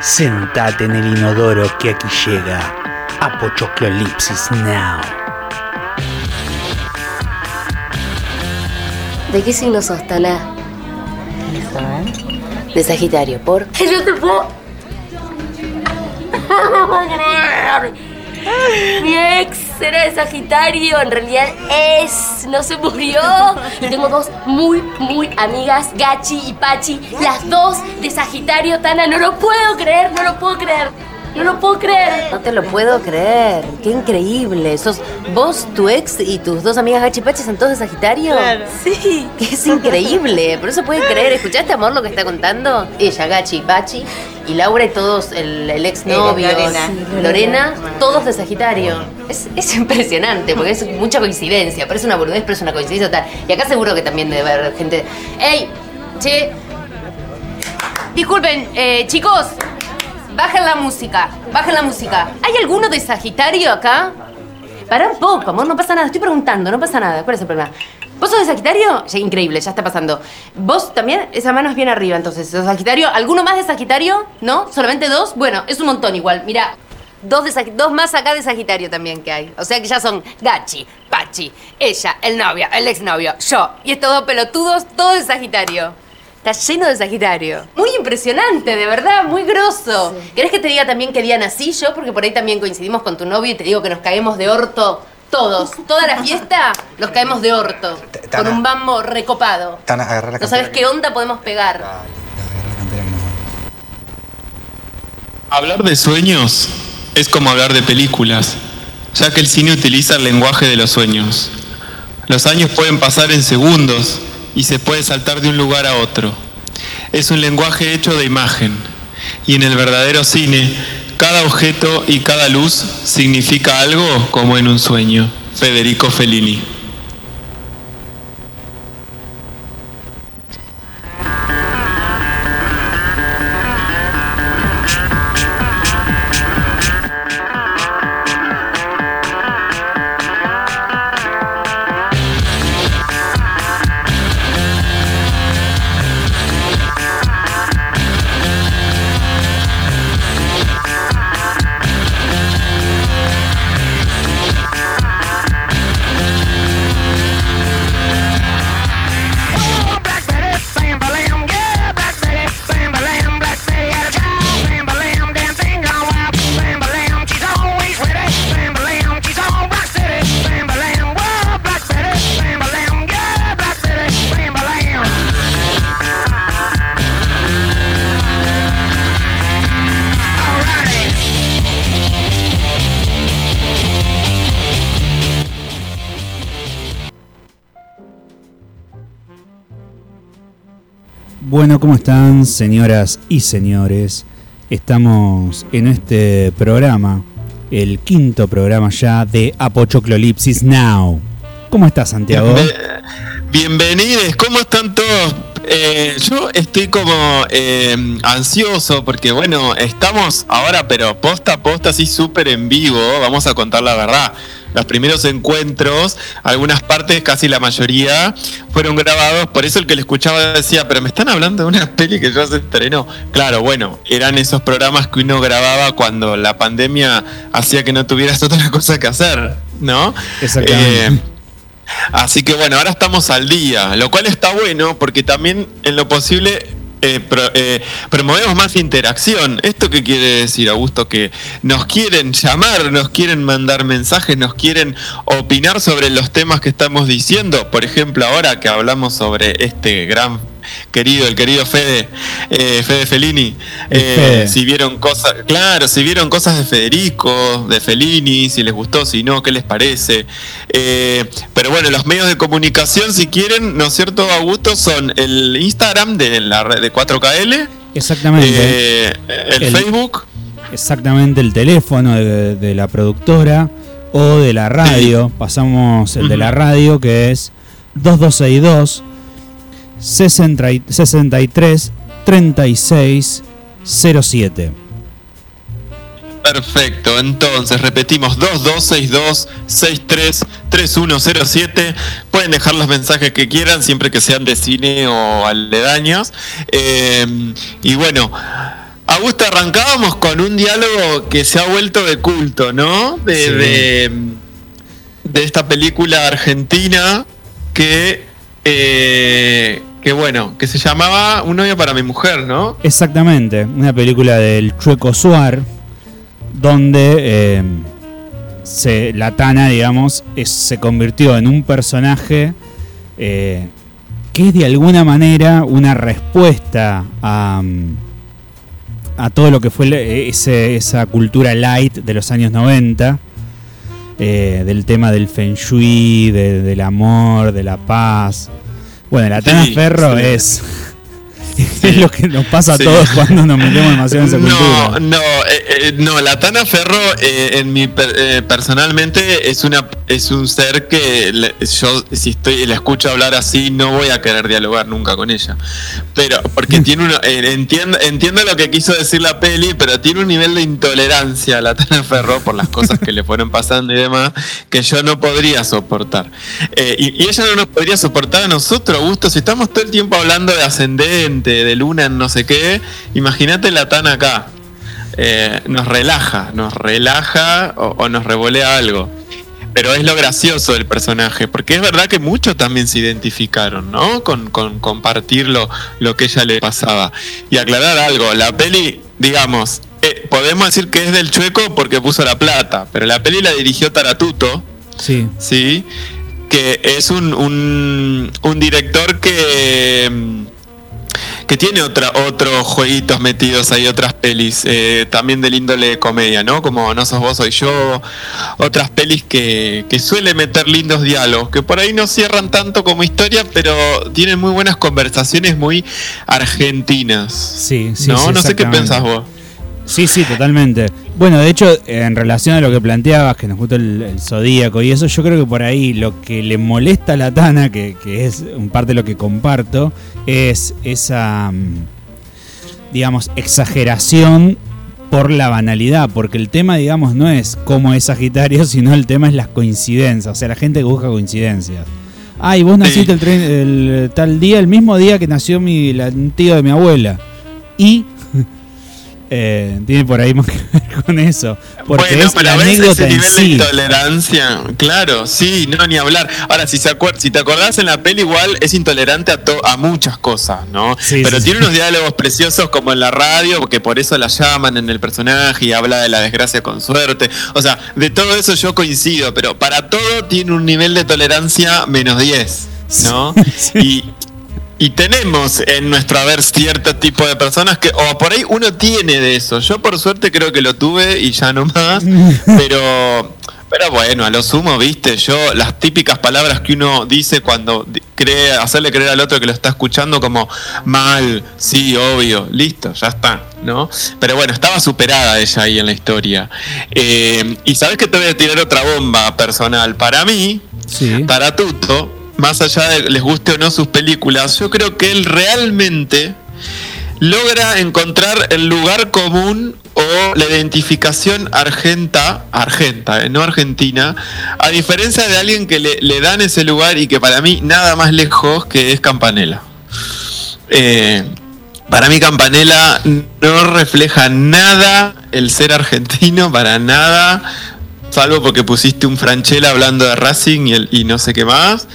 Sentate en el inodoro que aquí llega Apochoclolipsis Now. ¿De qué signo sos, Tana? De Sagitario, ¿por? Yo te puedo. No puedo creer. Mi ex era de Sagitario, en realidad es, no se murió. Y tengo dos muy, muy amigas, Gachi y Pachi, las dos de Sagitario, Tana. No lo puedo creer, no lo puedo creer. No lo puedo creer. No te lo puedo creer. Qué increíble. Sos vos, tu ex y tus dos amigas Gachi y Pachi son todos de Sagitario. Sí. Que es increíble. Por eso puede creer. ¿Escuchaste, amor, lo que está contando? Ella, Gachi y Pachi. Y Laura y todos, el, el exnovio. Eh, Lorena. sí, Lorena, todos de Sagitario. Es, es impresionante porque es mucha coincidencia. Parece una boludez, pero es una coincidencia total. Y acá seguro que también debe haber gente. ¡Ey! Che. Disculpen, eh, chicos. Bajen la música. Bajen la música. ¿Hay alguno de Sagitario acá? Para un poco, amor, no pasa nada. Estoy preguntando, no pasa nada. ¿Cuál es el problema? ¿Vos sos de Sagitario? Ya, increíble, ya está pasando. ¿Vos también? Esa mano es bien arriba, entonces. ¿Sos Sagitario? ¿Alguno más de Sagitario? ¿No? ¿Solamente dos? Bueno, es un montón igual. Mira, dos, de Sag- dos más acá de Sagitario también que hay. O sea que ya son Gachi, Pachi, ella, el novio, el exnovio, yo. Y estos dos pelotudos, todos de Sagitario. Está lleno de Sagitario. Muy impresionante, de verdad, muy grosso. ¿Querés que te diga también qué día nací yo? Porque por ahí también coincidimos con tu novio y te digo que nos caemos de orto todos. Toda la fiesta nos caemos de orto. Con un bambo recopado. Tana, agarrá la No sabes qué onda podemos pegar. Hablar de sueños es como hablar de películas, ya que el cine utiliza el lenguaje de los sueños. Los años pueden pasar en segundos y se puede saltar de un lugar a otro. Es un lenguaje hecho de imagen y en el verdadero cine cada objeto y cada luz significa algo como en un sueño. Federico Fellini. Bueno, ¿cómo están, señoras y señores? Estamos en este programa, el quinto programa ya de Apochoclolipsis Now. ¿Cómo estás, Santiago? Bienvenidos, ¿cómo están todos? Eh, yo estoy como eh, ansioso porque bueno, estamos ahora pero posta a posta así súper en vivo, vamos a contar la verdad. Los primeros encuentros, algunas partes, casi la mayoría, fueron grabados, por eso el que le escuchaba decía, pero me están hablando de una peli que ya se estrenó. Claro, bueno, eran esos programas que uno grababa cuando la pandemia hacía que no tuvieras otra cosa que hacer, ¿no? Exactamente. Eh, Así que bueno, ahora estamos al día, lo cual está bueno porque también en lo posible eh, eh, promovemos más interacción. ¿Esto qué quiere decir, Augusto? Que nos quieren llamar, nos quieren mandar mensajes, nos quieren opinar sobre los temas que estamos diciendo. Por ejemplo, ahora que hablamos sobre este gran querido, el querido Fede, eh, Fede Fellini. El Eh, Fede. si vieron cosas, claro, si vieron cosas de Federico, de Fellini, si les gustó, si no, qué les parece. Eh, pero bueno, los medios de comunicación, si quieren, ¿no es cierto, Augusto? Son el Instagram de la red de 4KL, Exactamente. eh, el, El- Facebook. Exactamente el teléfono de, de la productora o de la radio. Pasamos el de la radio que es 2262 60 y- 63 36 07. Perfecto, entonces repetimos 2262-633107. Pueden dejar los mensajes que quieran, siempre que sean de cine o aledaños. Eh, y bueno, Augusto, arrancábamos con un diálogo que se ha vuelto de culto, ¿no? De, Sí. de, de esta película argentina que, eh, que, bueno, que se llamaba Un novio para mi mujer, ¿no? Exactamente, una película del Chueco Suar, donde eh, se, la Tana, digamos, se convirtió en un personaje eh, que es de alguna manera una respuesta a, mm, a todo lo que fue ese- esa cultura light de los años 90. eh, del tema del feng shui, de- del amor, de la paz. Bueno, la Tana Sí, Ferro sí. es, es lo que nos pasa a Sí. todos cuando nos metemos demasiado en esa No, cultura. no, eh, eh, no, la Tana Ferro eh, en mi per- eh, personalmente es una es un ser que le- yo si estoy la escucho hablar así no voy a querer dialogar nunca con ella. Pero porque tiene eh, entiendo entiendo lo que quiso decir la peli, pero tiene un nivel de intolerancia a la Tana Ferro por las cosas que le fueron pasando y demás que yo no podría soportar. Eh, y, y ella no nos podría soportar a nosotros, Augusto, si estamos todo el tiempo hablando de ascendente, de luna en no sé qué, imagínate la Tana acá. Eh, nos relaja, nos relaja o, o nos revolea algo. Pero es lo gracioso del personaje, porque es verdad que muchos también se identificaron, ¿no? Con, con compartir lo, lo que ella le pasaba. Y aclarar algo, la peli, digamos, eh, podemos decir que es del chueco porque puso la plata, pero la peli la dirigió Taratuto, Sí, ¿sí? Que es un, un, un director que, que tiene otra, otros jueguitos metidos ahí, otras pelis, eh, también del índole de comedia, ¿no? Como No sos vos, soy yo, otras pelis que, que suele meter lindos diálogos, que por ahí no cierran tanto como historia, pero tienen muy buenas conversaciones muy argentinas. sí, sí. no, sí, no sé qué pensás vos. Sí, sí, totalmente. Bueno, de hecho, en relación a lo que planteabas, que nos gusta el, el zodíaco y eso, yo creo que por ahí lo que le molesta a la Tana, que, que es un parte de lo que comparto, es esa, mm, digamos, exageración por la banalidad, porque el tema, digamos, no es cómo es Sagitario, sino el tema es las coincidencias, o sea, la gente que busca coincidencias. Ay, vos naciste el, el tal día, el mismo día que nació mi, la- un tío de mi abuela. Y eh, tiene por ahí más que ver con eso. Porque bueno, es la pero ves anécdota ese en nivel de sí. intolerancia, claro, sí, no ni hablar. Ahora, si, se si te acordás en la peli, igual es intolerante a, to- a muchas cosas, ¿no? Sí, pero sí, tiene unos diálogos preciosos como en la radio, porque por eso la llaman en el personaje y habla de la desgracia con suerte. O sea, de todo eso yo coincido, pero para todo tiene un nivel de tolerancia menos 10, ¿no? Sí. Y. Y tenemos en nuestro haber cierto tipo de personas que, o por ahí uno tiene de eso. Yo por suerte creo que lo tuve y ya no más. pero, pero bueno, a lo sumo, viste, yo las típicas palabras que uno dice cuando cree, hacerle creer al otro que lo está escuchando como mal, sí, obvio, listo, ya está, ¿no? Pero bueno, estaba superada ella ahí en la historia. Eh, y sabes que te voy a tirar otra bomba personal. Para mí, Sí. Taratuto, más allá de les guste o no sus películas, yo creo que él realmente logra encontrar el lugar común o la identificación argenta, argenta, eh, no argentina, a diferencia de alguien que le, le dan ese lugar y que para mí nada más lejos que es Campanella. Eh, para mí Campanella no refleja nada el ser argentino, para nada, salvo porque pusiste un Franchella hablando de Racing y, el- y no sé qué más.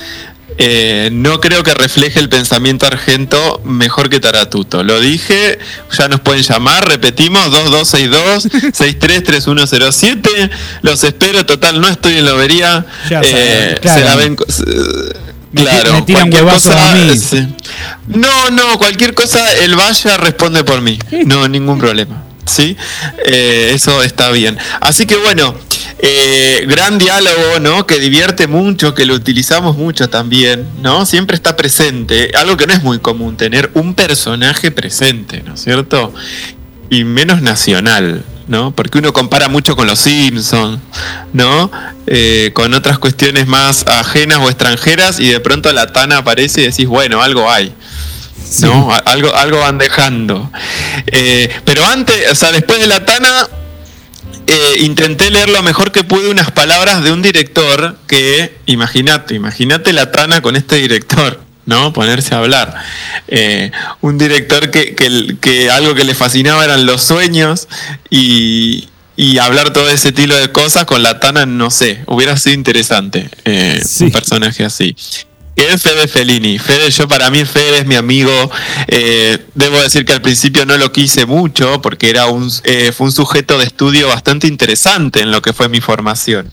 Eh, no creo que refleje el pensamiento argento mejor que Taratuto. Lo dije, ya nos pueden llamar, repetimos, 2262-633107. Los espero, total, no estoy en lobería. Ya Eh, claro. se la ven. Claro, me tiran cosa, a mí. No, no, cualquier cosa, el Vaya responde por mí. No, ningún problema. ¿Sí? Eh, eso está bien. Así que bueno, eh, gran diálogo, ¿no? Que divierte mucho, que lo utilizamos mucho también, ¿no? Siempre está presente. Algo que no es muy común, tener un personaje presente, ¿no es cierto? Y menos nacional, ¿no? Porque uno compara mucho con los Simpsons, ¿no? Eh, con otras cuestiones más ajenas o extranjeras y de pronto la Tana aparece y decís, bueno, algo hay. ¿No? Algo, algo van dejando. Eh, pero antes, o sea, después de la Tana, eh, intenté leer lo mejor que pude unas palabras de un director que, imagínate, imagínate la Tana con este director. ¿no? Ponerse a hablar. Eh, un director que, que- que algo que le fascinaba eran los sueños y, y hablar todo ese estilo de cosas con la Tana, no sé, hubiera sido interesante eh, Sí. un personaje así. Es Fede Fellini. Fede, yo para mí Fede es mi amigo. Eh, debo decir que al principio no lo quise mucho porque era un, eh, fue un sujeto de estudio bastante interesante en lo que fue mi formación.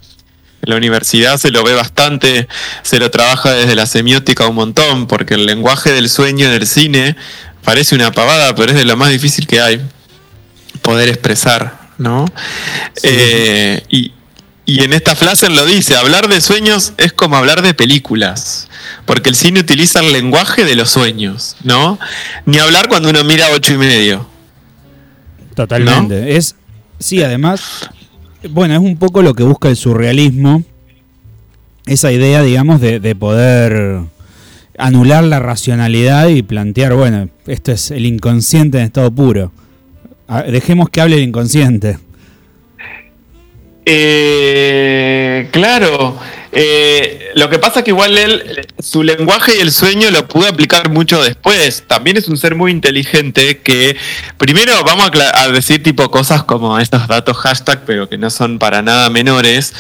En la universidad se lo ve bastante, se lo trabaja desde la semiótica un montón, porque el lenguaje del sueño en el cine parece una pavada, pero es de lo más difícil que hay poder expresar, ¿no? Eh, y, y en esta frase lo dice, hablar de sueños es como hablar de películas, porque el cine utiliza el lenguaje de los sueños, ¿no? Ni hablar cuando uno mira ocho y medio. Totalmente. Es, sí, además, bueno, es un poco lo que busca el surrealismo. Esa idea, digamos, de, de poder anular la racionalidad y plantear, bueno, esto es el inconsciente en estado puro. Dejemos que hable el inconsciente. Eh, claro. Eh, lo que pasa que igual él, su lenguaje y el sueño lo pudo aplicar mucho después. También es un ser muy inteligente que, primero, vamos a decir tipo cosas como estos datos hashtag, pero que no son para nada menores.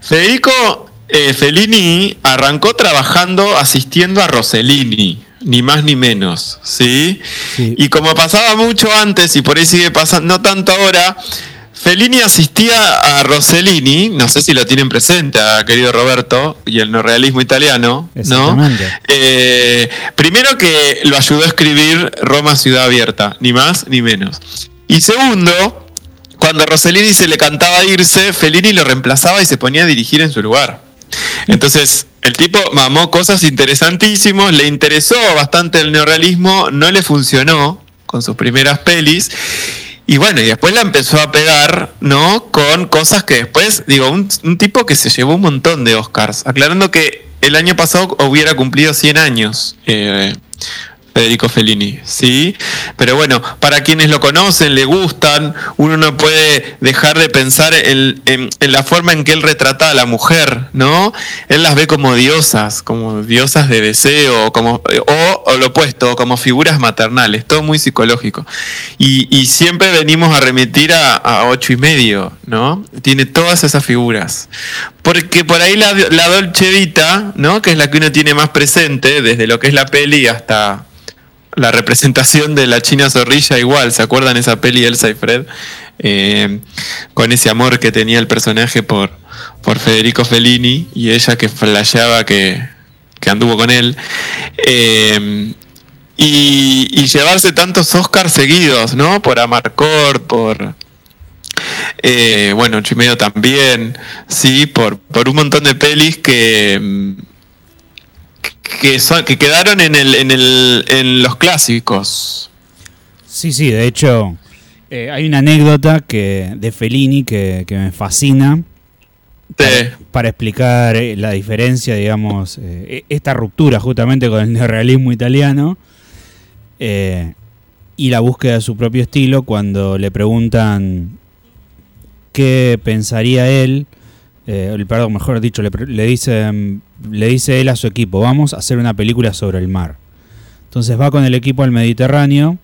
Federico eh, Fellini arrancó trabajando asistiendo a Rossellini. Ni más ni menos, ¿sí? Sí. Y como pasaba mucho antes, y por ahí sigue pasando, no tanto ahora, Fellini asistía a Rossellini, no sé si lo tienen presente, a querido Roberto, y el neorrealismo italiano, ¿no? Eh, primero que lo ayudó a escribir Roma Ciudad Abierta, ni más ni menos. Y segundo, cuando a Rossellini se le cantaba irse, Fellini lo reemplazaba y se ponía a dirigir en su lugar. Entonces, el tipo mamó cosas interesantísimas, le interesó bastante el neorrealismo, no le funcionó con sus primeras pelis. Y bueno, y después la empezó a pegar, ¿no? Con cosas que después, digo, un, tipo que se llevó un montón de Oscars. Aclarando que el año pasado hubiera cumplido 100 años. eh, Federico Fellini, ¿sí? Pero bueno, para quienes lo conocen, le gustan, uno no puede dejar de pensar en, la forma en que él retrata a la mujer, ¿no? Él las ve como diosas, como diosas de deseo, o, lo opuesto, como figuras maternales, todo muy psicológico. Y, siempre venimos a remitir a, a ocho y medio, ¿no? Tiene todas esas figuras. Porque por ahí la, la Dolce Vita, ¿no? Que es la que uno tiene más presente, desde lo que es la peli hasta la representación de la China Zorrilla igual, ¿se acuerdan esa peli Elsa y Fred? Eh, con ese amor que tenía el personaje por, por Federico Fellini y ella que flasheaba que, que anduvo con él. Eh, y, y llevarse tantos Oscars seguidos, ¿no? Por Amarcord, por... eh, bueno, medio también, sí, por, por un montón de pelis que, que, son, que quedaron en, el, en, el, en los clásicos. Sí, sí, de hecho, eh, hay una anécdota que de Fellini que, que me fascina. Para explicar eh, la diferencia, digamos, eh, e- esta ruptura justamente con el neorrealismo italiano eh, y la búsqueda de su propio estilo cuando le preguntan qué pensaría él, eh, perdón, mejor dicho, le, le dice, mm, le dice él a su equipo, vamos a hacer una película sobre el mar. Entonces va con el equipo al Mediterráneo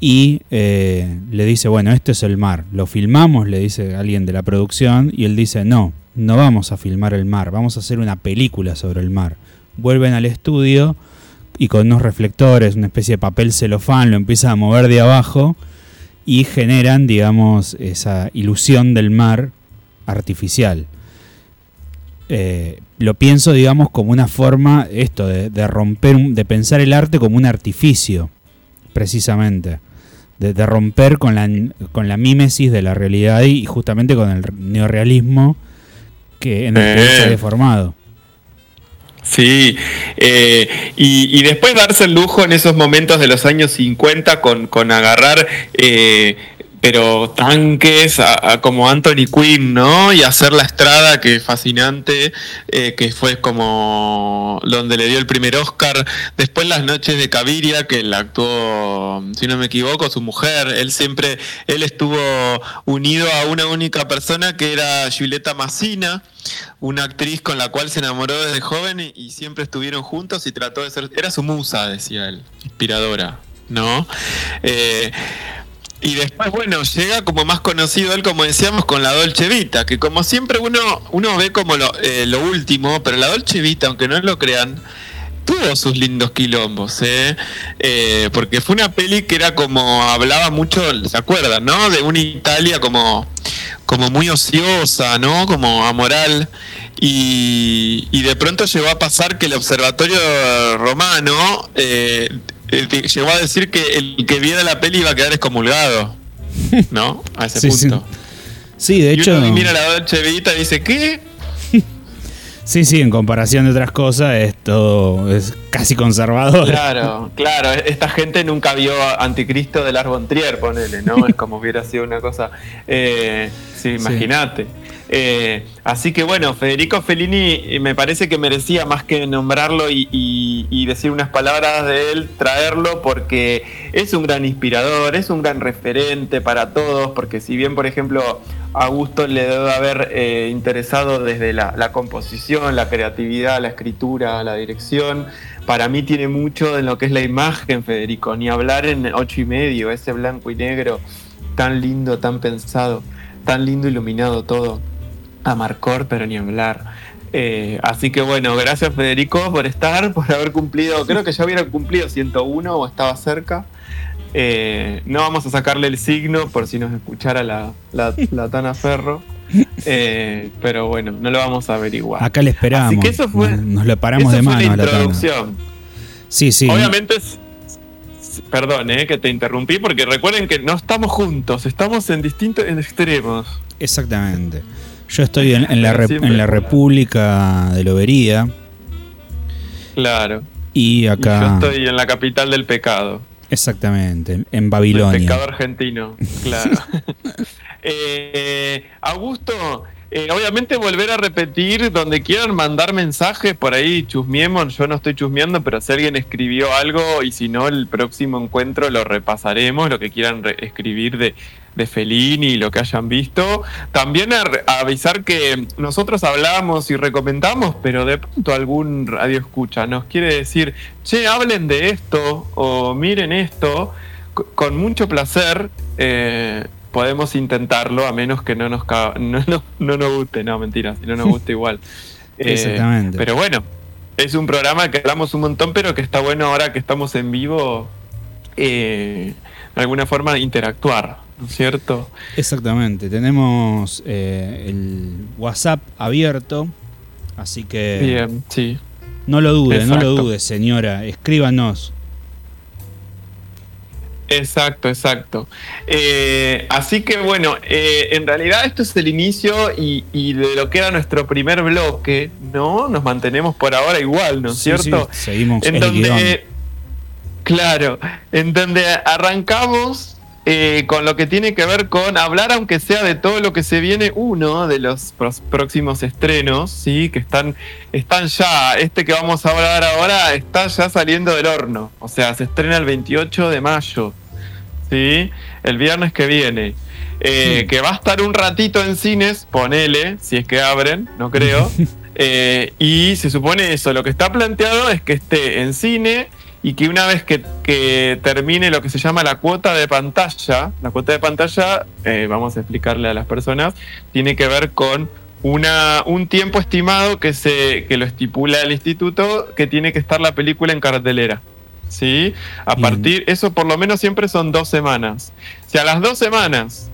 y eh, le dice, bueno, este es el mar, lo filmamos, le dice alguien de la producción, y él dice, no, no vamos a filmar el mar, vamos a hacer una película sobre el mar. Vuelven al estudio y con unos reflectores, una especie de papel celofán, lo empiezan a mover de abajo y generan, digamos, esa ilusión del mar artificial. Eh, lo pienso, digamos, como una forma, esto, de, de romper, de pensar el arte como un artificio, precisamente. De, de romper con la, con la mímesis de la realidad y, justamente con el neorrealismo que en el que se ha Eh. deformado. Sí, eh, y, y después darse el lujo en esos momentos de los años 50 con, con agarrar eh, pero tanques a- como Anthony Quinn, ¿no? Y hacer la estrada, que fascinante, eh, que fue como donde le dio el primer Oscar. Después las noches de Caviria, que la actuó, si no me equivoco, su mujer. Él siempre, él estuvo unido a una única persona que era Julieta Massina, una actriz con la cual se enamoró desde joven y siempre estuvieron juntos y trató de ser, era su musa, decía él, inspiradora, ¿no? Eh, y después, bueno, llega como más conocido él, como decíamos, con la Dolce Vita, que como siempre uno, uno ve como lo, eh, lo último, pero la Dolce Vita, aunque no lo crean, tuvo sus lindos quilombos, ¿eh? Eh, porque fue una peli que era como, hablaba mucho, ¿se acuerdan, no? De una Italia como, como muy ociosa, ¿no? Como amoral. Y, y de pronto llegó a pasar que el Observatorio Romano eh, llegó a decir que el que viera la peli iba a quedar excomulgado, ¿no? A ese Sí, punto. Sí, de y hecho. uno mira la Dolce Vita y dice, ¿qué? Sí, sí, en comparación de otras cosas, esto es casi conservador. Claro, claro, esta gente nunca vio Anticristo de Lars von Trier, ponele, ¿no? Es como hubiera sido una cosa. Eh, sí, imagínate. Eh, así que bueno, Federico Fellini eh, me parece que merecía más que nombrarlo y, decir unas palabras de él, traerlo, porque es un gran inspirador, es un gran referente para todos, porque si bien, por ejemplo, a Augusto le debe haber eh, interesado desde la composición, la creatividad, la escritura, la dirección, para mí tiene mucho en lo que es la imagen, Federico, ni hablar en ocho y medio, ese blanco y negro, tan lindo, tan pensado, tan lindo iluminado todo. Amarcor, pero ni hablar. Eh, así que bueno, gracias Federico por estar, por haber cumplido, creo que ya hubiera cumplido 101 o estaba cerca. Eh, no vamos a sacarle el signo por si nos escuchara la, la, la Tana Ferro. Eh, pero bueno, no lo vamos a averiguar. Acá le esperamos. Así que eso fue- Nos, le paramos de mano la a introducción. Sí, sí. Obviamente, es- perdón eh, que te interrumpí, porque recuerden que no estamos juntos, estamos en distintos en extremos. Exactamente. Yo estoy en, en la, Siempre. en la República de Lobería Claro. y Y acá. yo estoy en la capital del pecado. Exactamente, en El Babilonia. pecado argentino, claro. Eh, Augusto, eh, obviamente volver a repetir donde quieran mandar mensajes por ahí, chusmiemos, yo no estoy chusmeando, pero si alguien escribió algo y si no, el próximo encuentro lo repasaremos, lo que quieran escribir de, de Fellini, lo que hayan visto. También avisar que nosotros hablamos y recomendamos, pero de pronto algún radio escucha nos quiere decir, che, hablen de esto o miren esto, con mucho placer. eh, podemos intentarlo a menos que no nos no, no, no nos guste, no mentira, si no nos gusta igual. Eh, Exactamente. Pero bueno, es un programa que hablamos un montón, pero que está bueno ahora que estamos en vivo, eh, de alguna forma interactuar, ¿no es cierto? Exactamente. Tenemos eh, el WhatsApp abierto. Así que Bien, sí. no lo dude, no lo dude, señora. Escríbanos. Exacto, exacto. Eh, así que bueno, eh, en realidad esto es el inicio y, y de lo que era nuestro primer bloque, ¿no? Nos mantenemos por ahora igual, ¿no es Sí, cierto? sí, seguimos en el guion. donde, claro, en donde arrancamos eh, con lo que tiene que ver con hablar, aunque sea de todo lo que se viene, uno de los próximos estrenos, sí, que están, están ya, este que vamos a hablar ahora está ya saliendo del horno, o sea, se estrena el 28 de mayo, sí, el viernes que viene. Eh, Sí. Que va a estar un ratito en cines, ponele, si es que abren, no creo. Eh, y se supone eso, lo que está planteado es que esté en cine y que una vez que, que termine lo que se llama la cuota de pantalla, la cuota de pantalla, eh, vamos a explicarle a las personas, tiene que ver con una, un tiempo estimado que, se, que lo estipula el instituto, que tiene que estar la película en cartelera. ¿Sí? A Bien. partir, eso por lo menos siempre son dos semanas. Si a las dos semanas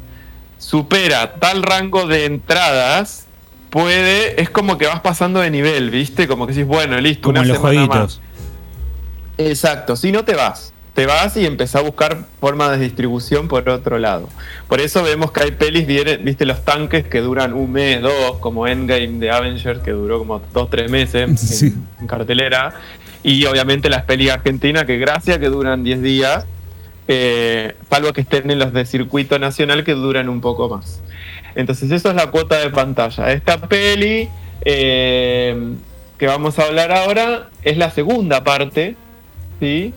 supera tal rango de entradas, puede, es como que vas pasando de nivel, ¿viste? Como que decís, bueno, listo, Como una en los semana jueguitos. más. Exacto, si no te vas. Te vas y empezás a buscar formas de distribución por otro lado. Por eso vemos que hay pelis, viste, los tanques que duran un mes, dos, como Endgame de Avengers, que duró como dos, tres meses en- en, cartelera. Y obviamente las pelis argentinas, que gracias que duran 10 días. eh, salvo que estén en los de circuito nacional que duran un poco más. Entonces eso es la cuota de pantalla. Esta peli eh, que vamos a hablar ahora es la segunda parte, ¿sí?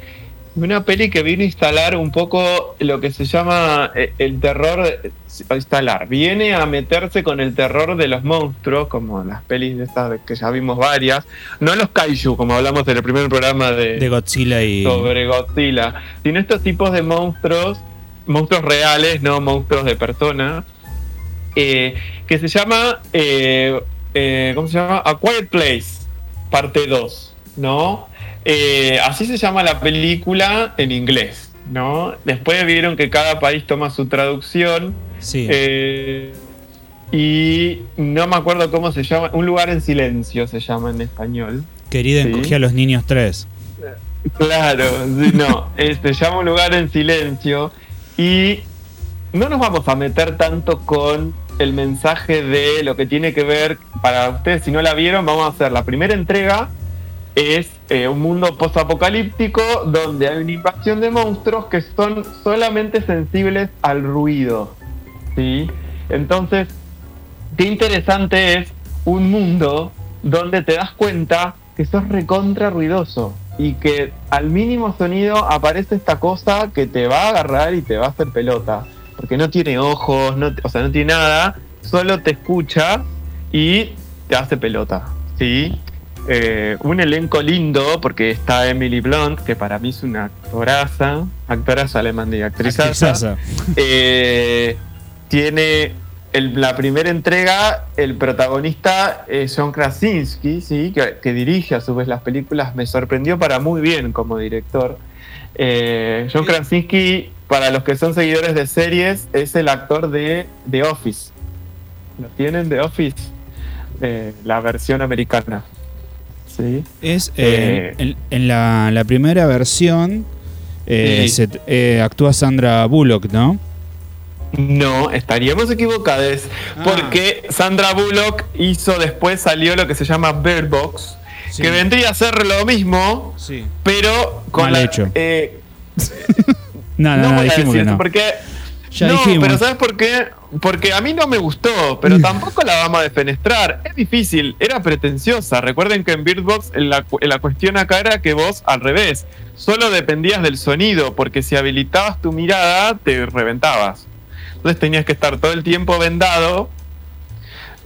Una peli que vino a instalar un poco lo que se llama eh, el terror, a instalar, viene a meterse con el terror de los monstruos, como las pelis de estas que ya vimos varias, no los kaiju, como hablamos en el primer programa de, De Godzilla y. sobre Godzilla, sino estos tipos de monstruos, monstruos reales, no monstruos de personas, eh, que se llama, eh, eh, ¿cómo se llama? A Quiet Place, parte 2, ¿no? Eh, así se llama la película en inglés, ¿no? Después vieron que cada país toma su traducción. Sí. eh, y no me acuerdo cómo se llama, Un lugar en silencio se llama en español. Querida, sí. encogí a los niños 3. Claro, no, eh, se llama un lugar en silencio y no nos vamos a meter tanto con el mensaje de lo que tiene que ver, para ustedes si no la vieron, vamos a hacer la primera entrega, es eh, un mundo postapocalíptico donde hay una invasión de monstruos que son solamente sensibles al ruido, ¿sí? Entonces, qué interesante es un mundo donde te das cuenta que sos recontra ruidoso y que al mínimo sonido aparece esta cosa que te va a agarrar y te va a hacer pelota. Porque no tiene ojos, no, o sea, no tiene nada, solo te escucha y te hace pelota. ¿sí? Eh, un elenco lindo, porque está Emily Blunt, que para mí es una actoraza, actoraza alemán y actrizaza. Eh, tiene el- la primera entrega, el protagonista es John Krasinski, ¿sí? que, que dirige a su vez las películas. Me sorprendió para muy bien como director. Eh, John Krasinski, para los que son seguidores de series, es el actor de The Office. ¿Lo tienen The Office? Eh, la versión americana. ¿Sí? Es eh, Eh. en, en la, la primera versión eh, Sí. se- eh, actúa Sandra Bullock, ¿no? No, estaríamos equivocados. Ah. Porque Sandra Bullock hizo después, salió lo que se llama Bird Box, Sí. que vendría a ser lo mismo, Sí. pero con Mal la- hecho. No, no, no no, dijimos que no. porque. Ya no, dijimos. pero ¿sabes por qué? Porque a mí no me gustó, pero tampoco la vamos a defenestrar. Es difícil, era pretenciosa. Recuerden que en Bird Box la, cu- la cuestión acá era que vos, al revés, solo dependías del sonido, porque si habilitabas tu mirada, te reventabas. Entonces tenías que estar todo el tiempo vendado,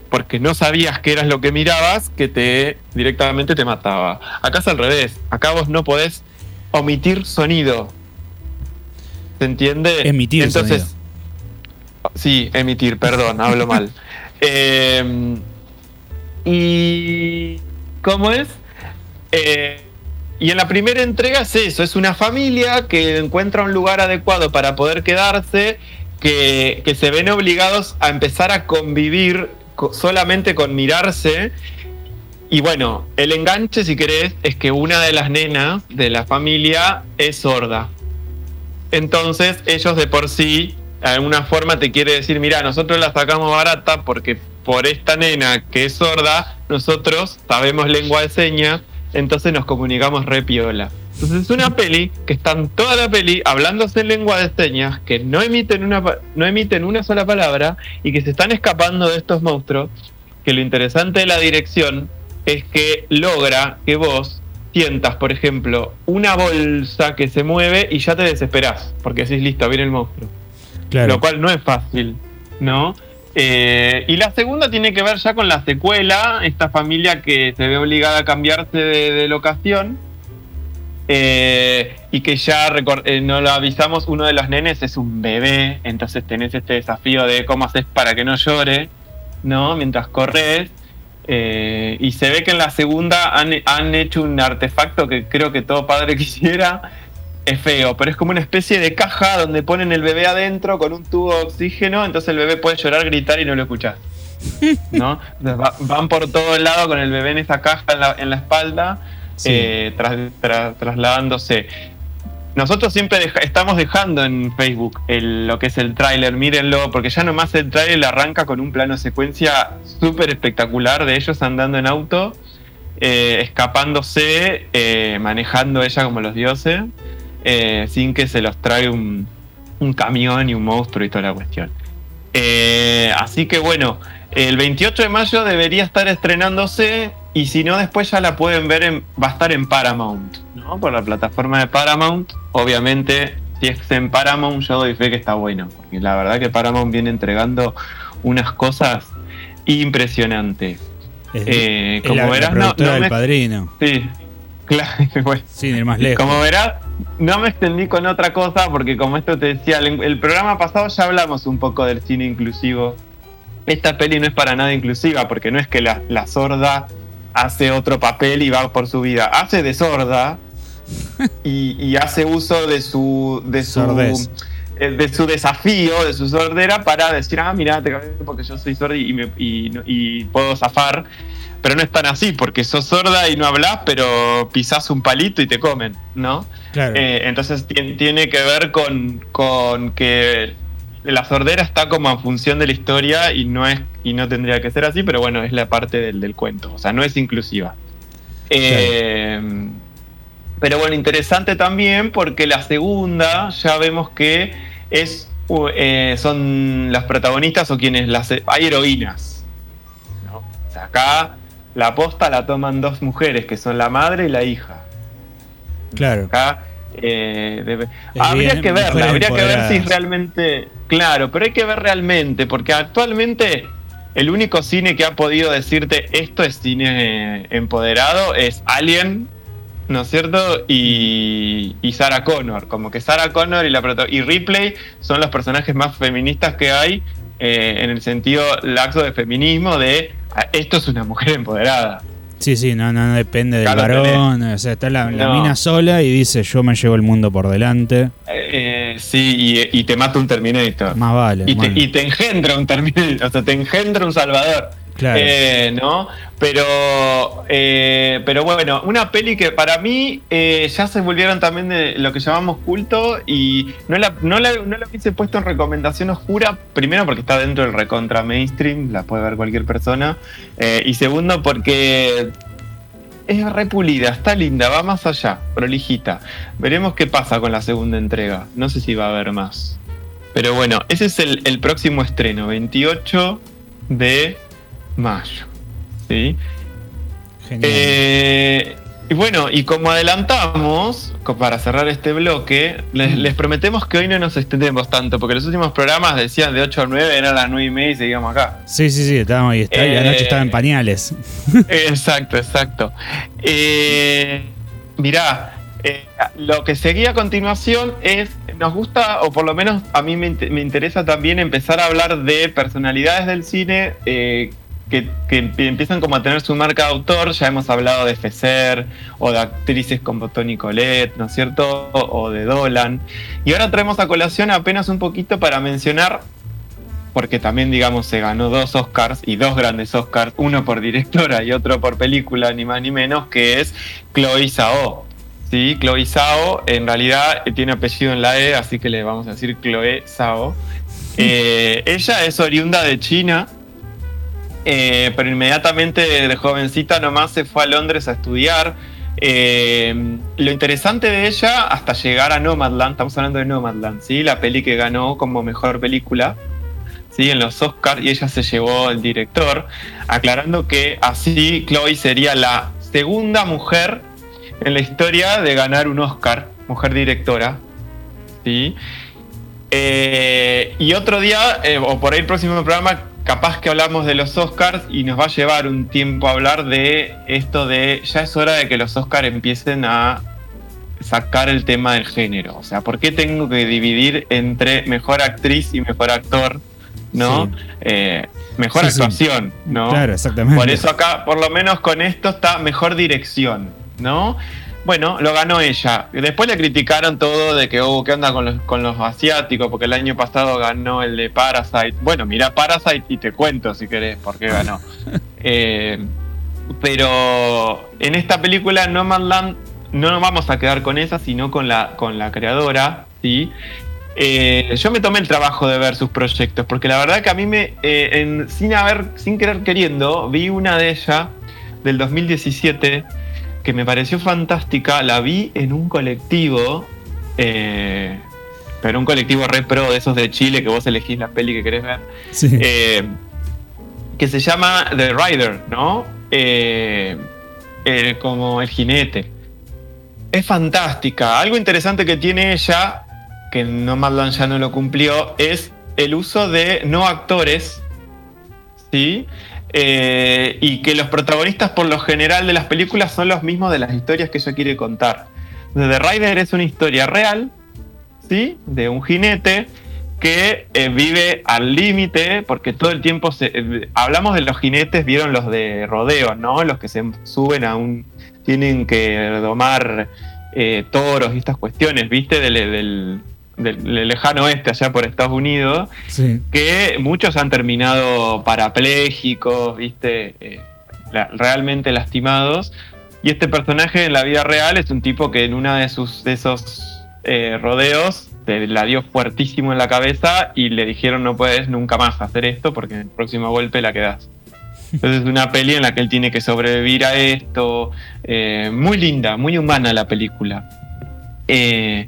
porque no sabías qué eras lo que mirabas, que te directamente te mataba. Acá es al revés. Acá vos no podés omitir sonido. ¿Se entiende? Emitir Entonces, sonido. Sí, emitir, perdón, hablo mal. Eh, y. ¿Cómo es? Eh, y en la primera entrega es eso: es una familia que encuentra un lugar adecuado para poder quedarse, que, que se ven obligados a empezar a convivir co- solamente con mirarse. Y bueno, el enganche, si querés, es que una de las nenas de la familia es sorda. Entonces, ellos de por sí, de alguna forma te quiere decir, mira, nosotros la sacamos barata porque por esta nena que es sorda, nosotros sabemos lengua de señas, entonces nos comunicamos re piola. Entonces es una peli que están toda la peli hablándose en lengua de señas, que no emiten una, no emiten una sola palabra y que se están escapando de estos monstruos, que lo interesante de la dirección es que logra que vos sientas, por ejemplo, una bolsa que se mueve y ya te desesperás, porque decís, listo, viene el monstruo. Lo cual no es fácil, ¿no? Eh, y la segunda tiene que ver ya con la secuela, esta familia que se ve obligada a cambiarse de, de locación. eh, y que ya eh, no lo avisamos, uno de los nenes es un bebé, entonces tenés este desafío de cómo haces para que no llore, ¿no? Mientras corres. Eh, y se ve que en la segunda han, han hecho un artefacto que creo que todo padre quisiera. Es feo, pero es como una especie de caja donde ponen el bebé adentro con un tubo de oxígeno, entonces el bebé puede llorar, gritar y no lo escuchás. ¿No? Va- van por todo el lado con el bebé en esa caja en la, en la espalda, Sí. eh, tras- tra- trasladándose. Nosotros siempre deja- estamos dejando en Facebook el- lo que es el tráiler, mírenlo, porque ya nomás el tráiler arranca con un plano secuencia súper espectacular de ellos andando en auto, eh, escapándose, eh, manejando ella como los dioses. Eh, sin que se los trague un, un camión y un monstruo y toda la cuestión. Eh, así que bueno, el 28 de mayo debería estar estrenándose y si no después ya la pueden ver, en, va a estar en Paramount, ¿no? Por la plataforma de Paramount. Obviamente, si es en Paramount, yo doy fe que está bueno, porque la verdad que Paramount viene entregando unas cosas impresionantes. Es, Eh, como la, la verás, no- productora no del me- padrino. Sí, claro, bueno. Sin ir más lejos. Como verás, no me extendí con otra cosa porque como esto te decía, el, el programa pasado ya hablamos un poco del cine inclusivo. Esta peli no es para nada inclusiva porque no es que la, la sorda hace otro papel y va por su vida. Hace de sorda y, y hace uso de su... De su Sordez. eh, de su desafío, de su sordera, para decir, ah, mira, te cagué porque yo soy sorda y, me- y no- y puedo zafar. Pero no es tan así, porque sos sorda y no hablas, pero pisás un palito y te comen, ¿no? Claro. Eh, entonces tien- tiene que ver con, con que la sordera está como en función de la historia y no es y no tendría que ser así, pero bueno, es la parte del, del cuento, o sea, no es inclusiva. Eh, pero bueno, interesante también porque la segunda ya vemos que es eh, son las protagonistas o quienes las hay heroínas. ¿no? O sea, acá la posta la toman dos mujeres que son la madre y la hija. claro. Acá eh, debe- Es habría que verla, habría que ver si realmente. Claro, pero hay que ver realmente, porque actualmente el único cine que ha podido decirte esto es cine eh, empoderado es Alien, ¿no es cierto? Y, y Sarah Connor. Como que Sarah Connor y, la proto- y Ripley son los personajes más feministas que hay eh, en el sentido laxo de feminismo de esto es una mujer empoderada. Sí, sí, no, no, no depende del Claro, varón. O sea, está la, la No. mina sola y dice, yo me llevo el mundo por delante. Eh, sí, y, y te mata un Terminator. Más vale. Y te, y te engendra un Terminator, o sea, te engendra un Salvador. Claro. Eh, ¿No? Pero, eh, pero bueno, una peli que para mí eh, ya se volvieron también de lo que llamamos culto y no la, no la, no la hubiese puesto en recomendación oscura, primero porque está dentro del recontra mainstream, la puede ver cualquier persona, eh, y segundo porque es repulida, está linda, va más allá, prolijita. Veremos qué pasa con la segunda entrega, no sé si va a haber más. Pero bueno, ese es el, el próximo estreno, 28 de mayo. ¿sí? genial. Eh, y bueno, y como adelantamos, para cerrar este bloque, les, les prometemos que hoy no nos extendemos tanto, porque los últimos programas decían de 8 a 9, eran las 9 y media y seguíamos acá. sí, sí, sí, estábamos ahí. Está, y eh, anoche estaba en pañales. exacto, exacto. Eh, mirá, eh, lo que seguía a continuación es, nos gusta, o por lo menos a mí me, int- me interesa también empezar a hablar de personalidades del cine eh, que, que empie- empiezan como a tener su marca de autor. Ya hemos hablado de Fecer o de actrices como Toni Collette, ¿no es cierto? O, o de Dolan. Y ahora traemos a colación apenas un poquito para mencionar porque también, digamos, se ganó dos Oscars y dos grandes Oscars, uno por directora y otro por película, ni más ni menos, que es Chloe Zhao. Sí, Chloe Zhao en realidad eh, tiene apellido en la E, así que le vamos a decir Chloe Zhao. Eh, ella es oriunda de China, eh, pero inmediatamente de jovencita nomás se fue a Londres a estudiar. Eh, lo interesante de ella, hasta llegar a Nomadland, estamos hablando de Nomadland, ¿sí? la peli que ganó como mejor película, ¿sí? en los Oscars, y ella se llevó el director, aclarando que así Chloe sería la segunda mujer en la historia de ganar un Oscar, mujer directora. ¿sí? Eh, y otro día, o por ahí el próximo programa, capaz que hablamos de los Oscars y nos va a llevar un tiempo a hablar de esto de ya es hora de que los Oscars empiecen a sacar el tema del género. O sea, ¿por qué tengo que dividir entre mejor actriz y mejor actor? ¿No? Sí. Eh, mejor Sí, sí. actuación, ¿no? Claro, exactamente. Por eso acá, por lo menos con esto, está mejor dirección, ¿no? Bueno, lo ganó ella. Después le criticaron todo de que, oh, ¿qué onda con los, con los asiáticos? Porque el año pasado ganó el de Parasite. Bueno, mira Parasite y te cuento si querés por qué ganó. Eh, pero en esta película Nomadland no nos vamos a quedar con esa, sino con la, con la creadora, ¿sí? Eh, yo me tomé el trabajo de ver sus proyectos, porque la verdad que a mí me, eh, en- sin haber, sin querer queriendo, vi una de ellas del 2017 que me pareció fantástica, la vi en un colectivo Eh, pero un colectivo re pro de esos de Chile que vos elegís la peli que querés ver. Sí. Eh, que se llama The Rider, ¿no? Eh, eh, como el jinete. Es fantástica. Algo interesante que tiene ella, que Nomadland ya no lo cumplió, es el uso de no actores, ¿sí? Eh, y que los protagonistas por lo general de las películas son los mismos de las historias que ella quiere contar. The Rider es una historia real, ¿sí? De un jinete que eh, vive al límite, porque todo el tiempo se, eh, hablamos de los jinetes, vieron los de rodeo, ¿no? Los que se suben a un, tienen que domar toros y estas cuestiones, ¿viste? Del- del- lejano oeste, allá por Estados Unidos, Sí. que muchos han terminado parapléjicos, ¿viste? Eh, la- realmente lastimados. Y este personaje en la vida real es un tipo que en una de sus de esos eh, rodeos te la dio fuertísimo en la cabeza y le dijeron no puedes nunca más hacer esto porque en el próximo golpe la quedas. Entonces es una peli en la que él tiene que sobrevivir a esto. eh, muy linda, muy humana la película. Eh,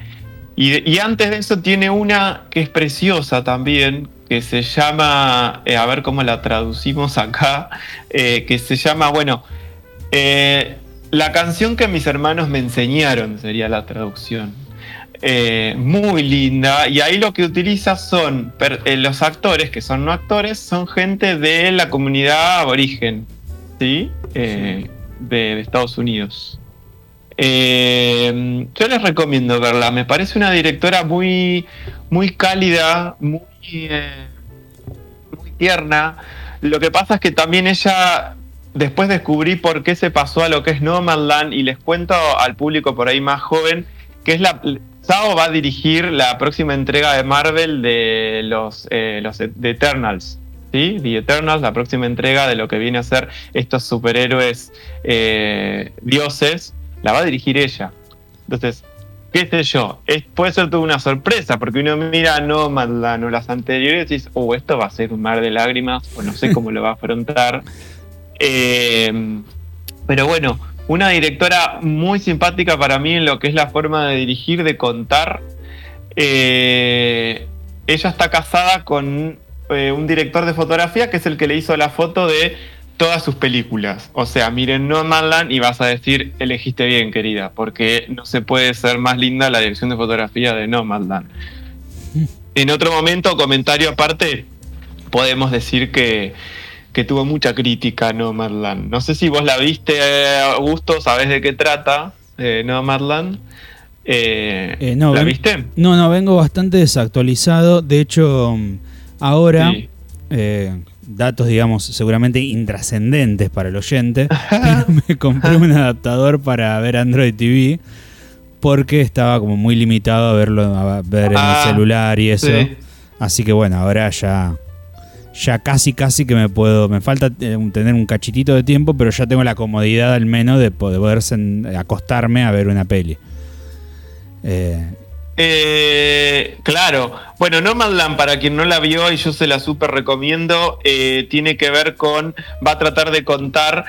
y, y antes de eso tiene una que es preciosa también, que se llama, eh, a ver cómo la traducimos acá, eh, que se llama, bueno, eh, la canción que mis hermanos me enseñaron sería la traducción. Muy linda, y ahí lo que utiliza son los actores, que son no actores, son gente de la comunidad aborigen, ¿sí? De Estados Unidos. Eh, yo les recomiendo verla, me parece una directora muy, muy cálida, muy, eh, muy tierna. Lo que pasa es que también ella, después descubrí por qué se pasó a lo que es Nomadland y les cuento al público por ahí más joven, que es la... Sao va a dirigir la próxima entrega de Marvel de los, eh, los de Eternals. ¿sí? The Eternals, la próxima entrega de lo que viene a ser estos superhéroes dioses, la va a dirigir ella. Entonces, qué sé yo, es, puede ser toda una sorpresa, porque uno mira a Nomadland o las anteriores y dice, oh, esto va a ser un mar de lágrimas, o no sé cómo lo va a afrontar. Eh, pero bueno, una directora muy simpática para mí en lo que es la forma de dirigir, de contar. Eh, ella está casada con eh, un director de fotografía que es el que le hizo la foto de todas sus películas. O sea, miren Nomadland y vas a decir, elegiste bien, querida, porque no se puede ser más linda la dirección de fotografía de Nomadland. En otro momento, comentario aparte, podemos decir que, que tuvo mucha crítica Nomadland. No sé si vos la viste, eh, Augusto, sabés de qué trata eh, Nomadland. Eh, Eh, no, ¿La viste? No, no, vengo bastante desactualizado. De hecho, mm, ahora, Sí. Datos, digamos, seguramente intrascendentes para el oyente, pero me compré un adaptador para ver Android TV porque estaba como muy limitado a verlo, a ver en Ah, el celular y eso. Sí. Así que bueno, ahora ya, ya casi, casi que me puedo, me falta eh, tener un cachitito de tiempo, pero ya tengo la comodidad al menos de poder, acostarme a ver una peli. Eh, Eh, claro. Bueno, Nomadland, para quien no la vio y yo se la súper recomiendo, eh, tiene que ver con. Va a tratar de contar.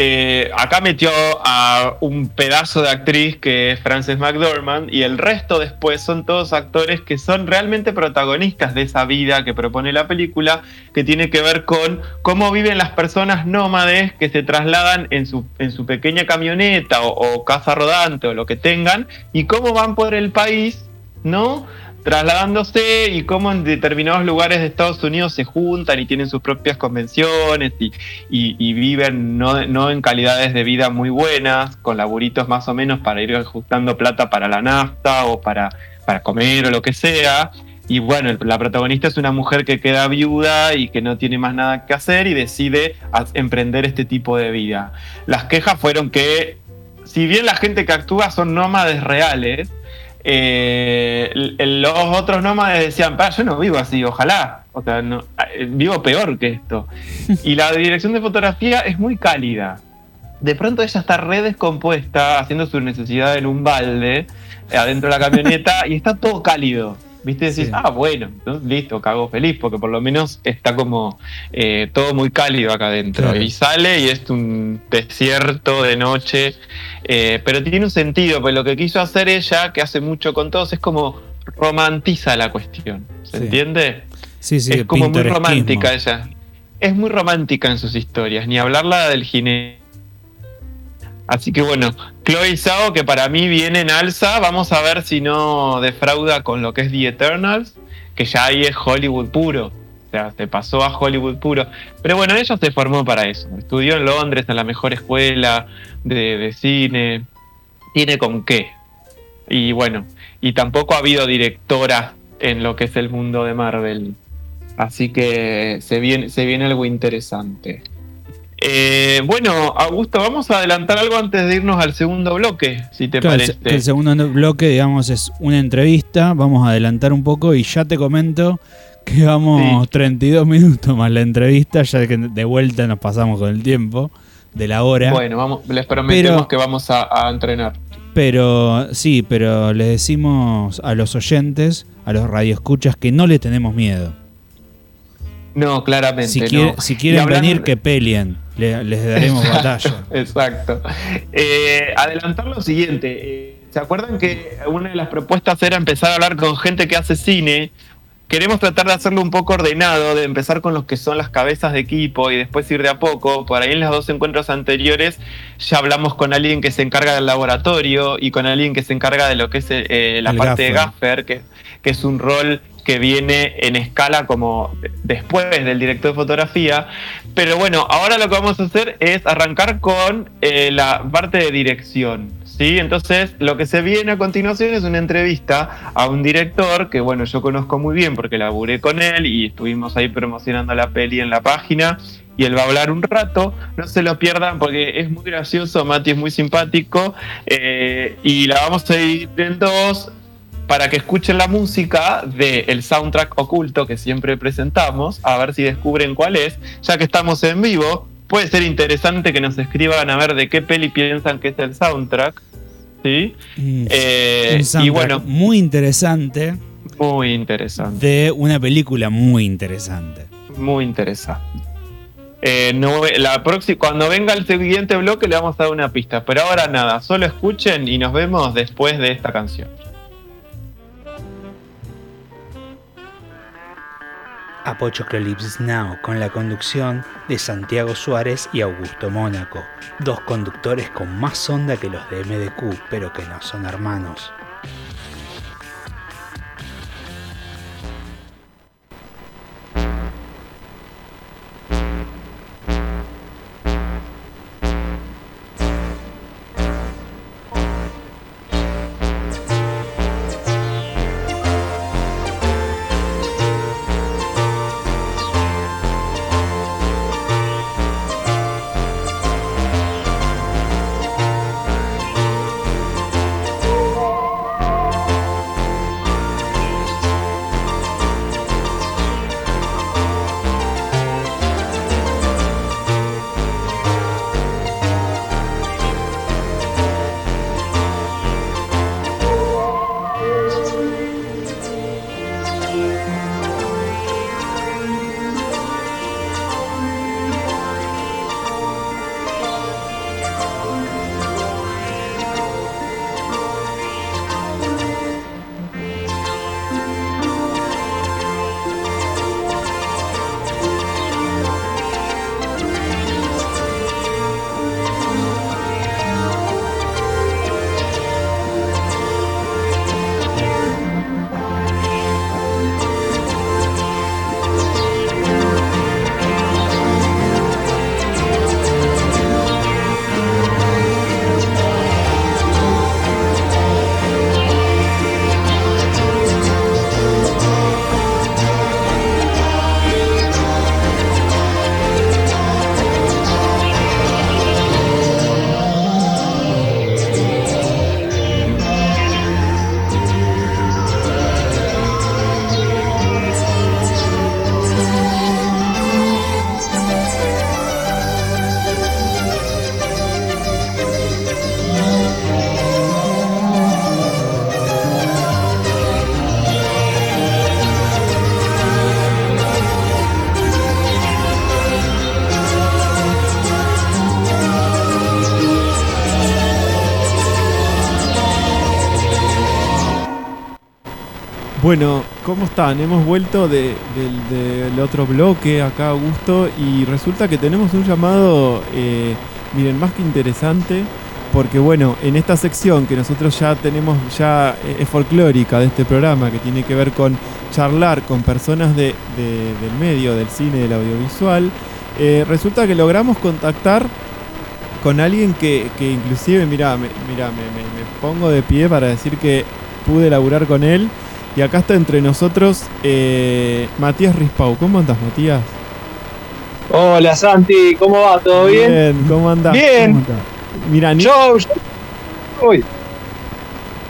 eh, acá metió a un pedazo de actriz que es Frances McDormand y el resto después son todos actores que son realmente protagonistas de esa vida que propone la película, que tiene que ver con cómo viven las personas nómades que se trasladan en su, en su pequeña camioneta o, o casa rodante o lo que tengan y cómo van por el país ¿no? Trasladándose y cómo en determinados lugares de Estados Unidos se juntan y tienen sus propias convenciones y, viven no, en calidades de vida muy buenas, con laburitos más o menos para ir ajustando plata para la nafta o para, para comer o lo que sea. Y bueno, la protagonista es una mujer que queda viuda y que no tiene más nada que hacer y decide emprender este tipo de vida. Las quejas fueron que, si bien la gente que actúa son nómades reales, eh, los otros nómades decían, "Pa, yo no vivo así, ojalá. O sea, eh, vivo peor que esto. Y la dirección de fotografía es muy cálida. De pronto ella está re descompuesta, haciendo su necesidad en un balde, eh, adentro de la camioneta, y está todo cálido. ¿Viste? Decís, Sí. ah, bueno, listo, cago feliz, porque por lo menos está como eh, todo muy cálido acá adentro. Claro. Y sale y es un desierto de noche, eh, pero tiene un sentido, pues lo que quiso hacer ella, que hace mucho con todos, es como romantiza la cuestión. ¿Se Sí. entiende? Sí, sí, es como muy romántica ella. Es muy romántica en sus historias, ni hablarla del jinete. Así que bueno, Chloe Zhao, que para mí viene en alza, vamos a ver si no defrauda con lo que es The Eternals, que ya ahí es Hollywood puro. O sea, se pasó a Hollywood puro. Pero bueno, ella se formó para eso. Estudió en Londres, en la mejor escuela de, de cine. Tiene con qué. Y bueno, y tampoco ha habido directora en lo que es el mundo de Marvel. Así que se viene, se viene algo interesante. Eh, bueno, Augusto, vamos a adelantar algo antes de irnos al segundo bloque, si te Claro, parece. el segundo bloque, digamos, es una entrevista. Vamos a adelantar un poco y ya te comento que vamos Sí. 32 minutos más la entrevista, ya que de vuelta nos pasamos con el tiempo de la hora. Bueno, vamos, les prometemos Pero- que vamos a, a entrenar. Pero sí, pero les decimos a los oyentes, a los radioescuchas, que no le tenemos miedo. No, claramente. Si, no. si quieren venir, que peleen. Le- les daremos batalla. Exacto. Eh, adelantar lo siguiente. eh, ¿Se acuerdan que una de las propuestas era empezar a hablar con gente que hace cine? Queremos tratar de hacerlo un poco ordenado, de empezar con los que son las cabezas de equipo y después ir de a poco. Por ahí en los dos encuentros anteriores ya hablamos con alguien que se encarga del laboratorio y con alguien que se encarga de lo que es eh, la El parte de gaffer, que, que es un rol que viene en escala como después del director de fotografía. Pero bueno, ahora lo que vamos a hacer es arrancar con eh, la parte de dirección. ¿sí? Entonces, lo que se viene a continuación es una entrevista a un director que, bueno, yo conozco muy bien porque laburé con él y estuvimos ahí promocionando la peli en la página. Y él va a hablar un rato, no se lo pierdan porque es muy gracioso, Mati es muy simpático eh, y la vamos a dividir en dos para que escuchen la música del soundtrack oculto que siempre presentamos, a ver si descubren cuál es, ya que estamos en vivo. Puede ser interesante que nos escriban a ver de qué peli piensan que es el soundtrack. ¿Sí? Eh, un y soundtrack bueno, muy interesante muy interesante. de una película muy interesante. Muy interesante. Eh, no, la próxima, cuando venga el siguiente bloque le vamos a dar una pista. Pero ahora nada, solo escuchen y nos vemos después de esta canción. Apochoclolips Now con la conducción de Santiago Suárez y Augusto Mónaco, dos conductores con más onda que los de MDQ, pero que no son hermanos. Bueno, ¿cómo están? Hemos vuelto de- del, otro bloque acá, Augusto, y resulta que tenemos un llamado, eh, miren, más que interesante, porque bueno, en esta sección que nosotros ya tenemos, ya eh, es folclórica de este programa, que tiene que ver con charlar con personas de, de- del medio, del cine, del audiovisual, eh, resulta que logramos contactar con alguien que, que inclusive, mira, me, mirá, me, me- me pongo de pie para decir que pude laburar con él. Y acá está entre nosotros eh, Matías Rispau. ¿Cómo andas, Matías? Hola Santi, ¿cómo va? ¿Todo bien? ¿cómo andas? Bien. Mira, ni Yo, yo- Uy,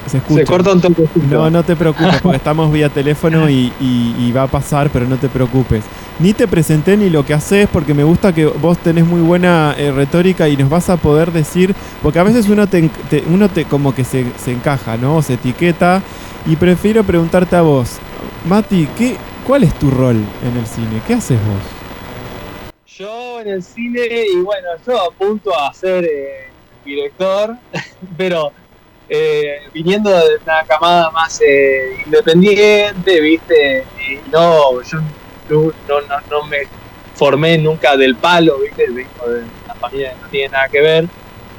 se escucha. se corta un toque. No, no te preocupes, porque estamos vía teléfono y, y- y va a pasar, pero no te preocupes. Ni te presenté ni lo que haces, porque me gusta que vos tenés muy buena eh, retórica y nos vas a poder decir, porque a veces uno te, en- te- uno te como que se, se encaja, ¿no? O se etiqueta, y prefiero preguntarte a vos, Mati, ¿qué, ¿cuál es tu rol en el cine? ¿Qué haces vos? Yo en el cine, y bueno, yo apunto a ser eh, director, pero eh, viniendo de una camada más eh, independiente, ¿viste? Y no, yo no, no, no- me formé nunca del palo, ¿viste? Vengo de una familia que no tiene nada que ver.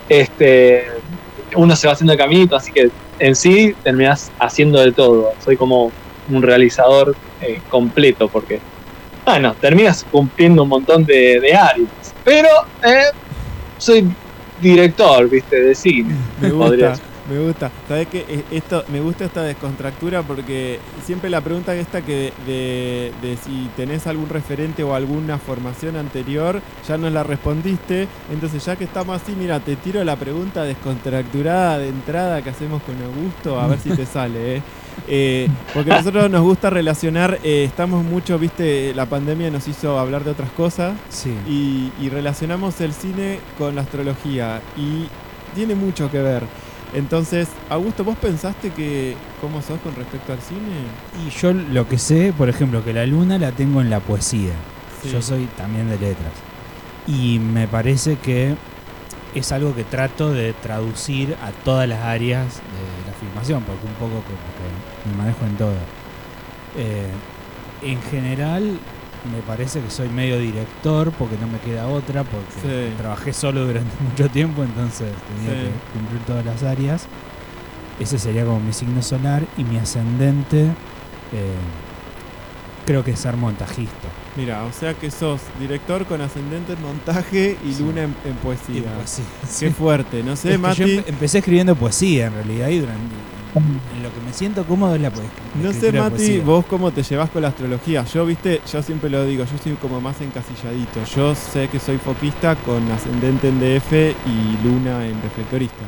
Este, uno se va haciendo el caminito, así que en sí terminás haciendo de todo. Soy como un realizador eh, completo, porque bueno, terminas cumpliendo un montón de, de áreas. Pero eh, soy director, viste, de cine. Me podría gusta, me gusta. ¿Sabes qué? Eh, Esto, me gusta esta descontractura porque siempre la pregunta esta que de, de si tenés algún referente o alguna formación anterior, ya nos la respondiste. Entonces, ya que estamos así, mira, te tiro la pregunta descontracturada de entrada que hacemos con Augusto, a ver si te sale, ¿eh? Eh, porque a nosotros nos gusta relacionar, eh, estamos mucho, viste, la pandemia nos hizo hablar de otras cosas Sí. y, y relacionamos el cine con la astrología y tiene mucho que ver. Entonces, Augusto, ¿vos pensaste que cómo sos con respecto al cine? Y yo lo que sé, por ejemplo, que la luna la tengo en la poesía. Sí. Yo soy también de letras. Y me parece que es algo que trato de traducir a todas las áreas de la filmación, porque un poco como que me manejo en todo. Eh, en general, me parece que soy medio director, porque no me queda otra, porque Sí. trabajé solo durante mucho tiempo, entonces tenía Sí. que cumplir todas las áreas. Ese sería como mi signo solar y mi ascendente. eh, creo que es ser montajista. Mira, o sea que sos director con ascendente en montaje y Sí. luna en, en poesía. Qué fuerte, no sé, Mati. yo empe- empecé escribiendo poesía en realidad y durante en lo que me siento cómodo es la poesía. No sé, Mati, vos cómo te llevas con la astrología. Yo, viste, yo siempre lo digo, yo soy como más encasilladito. Yo sé que soy foquista con ascendente en DF y luna en reflectorista.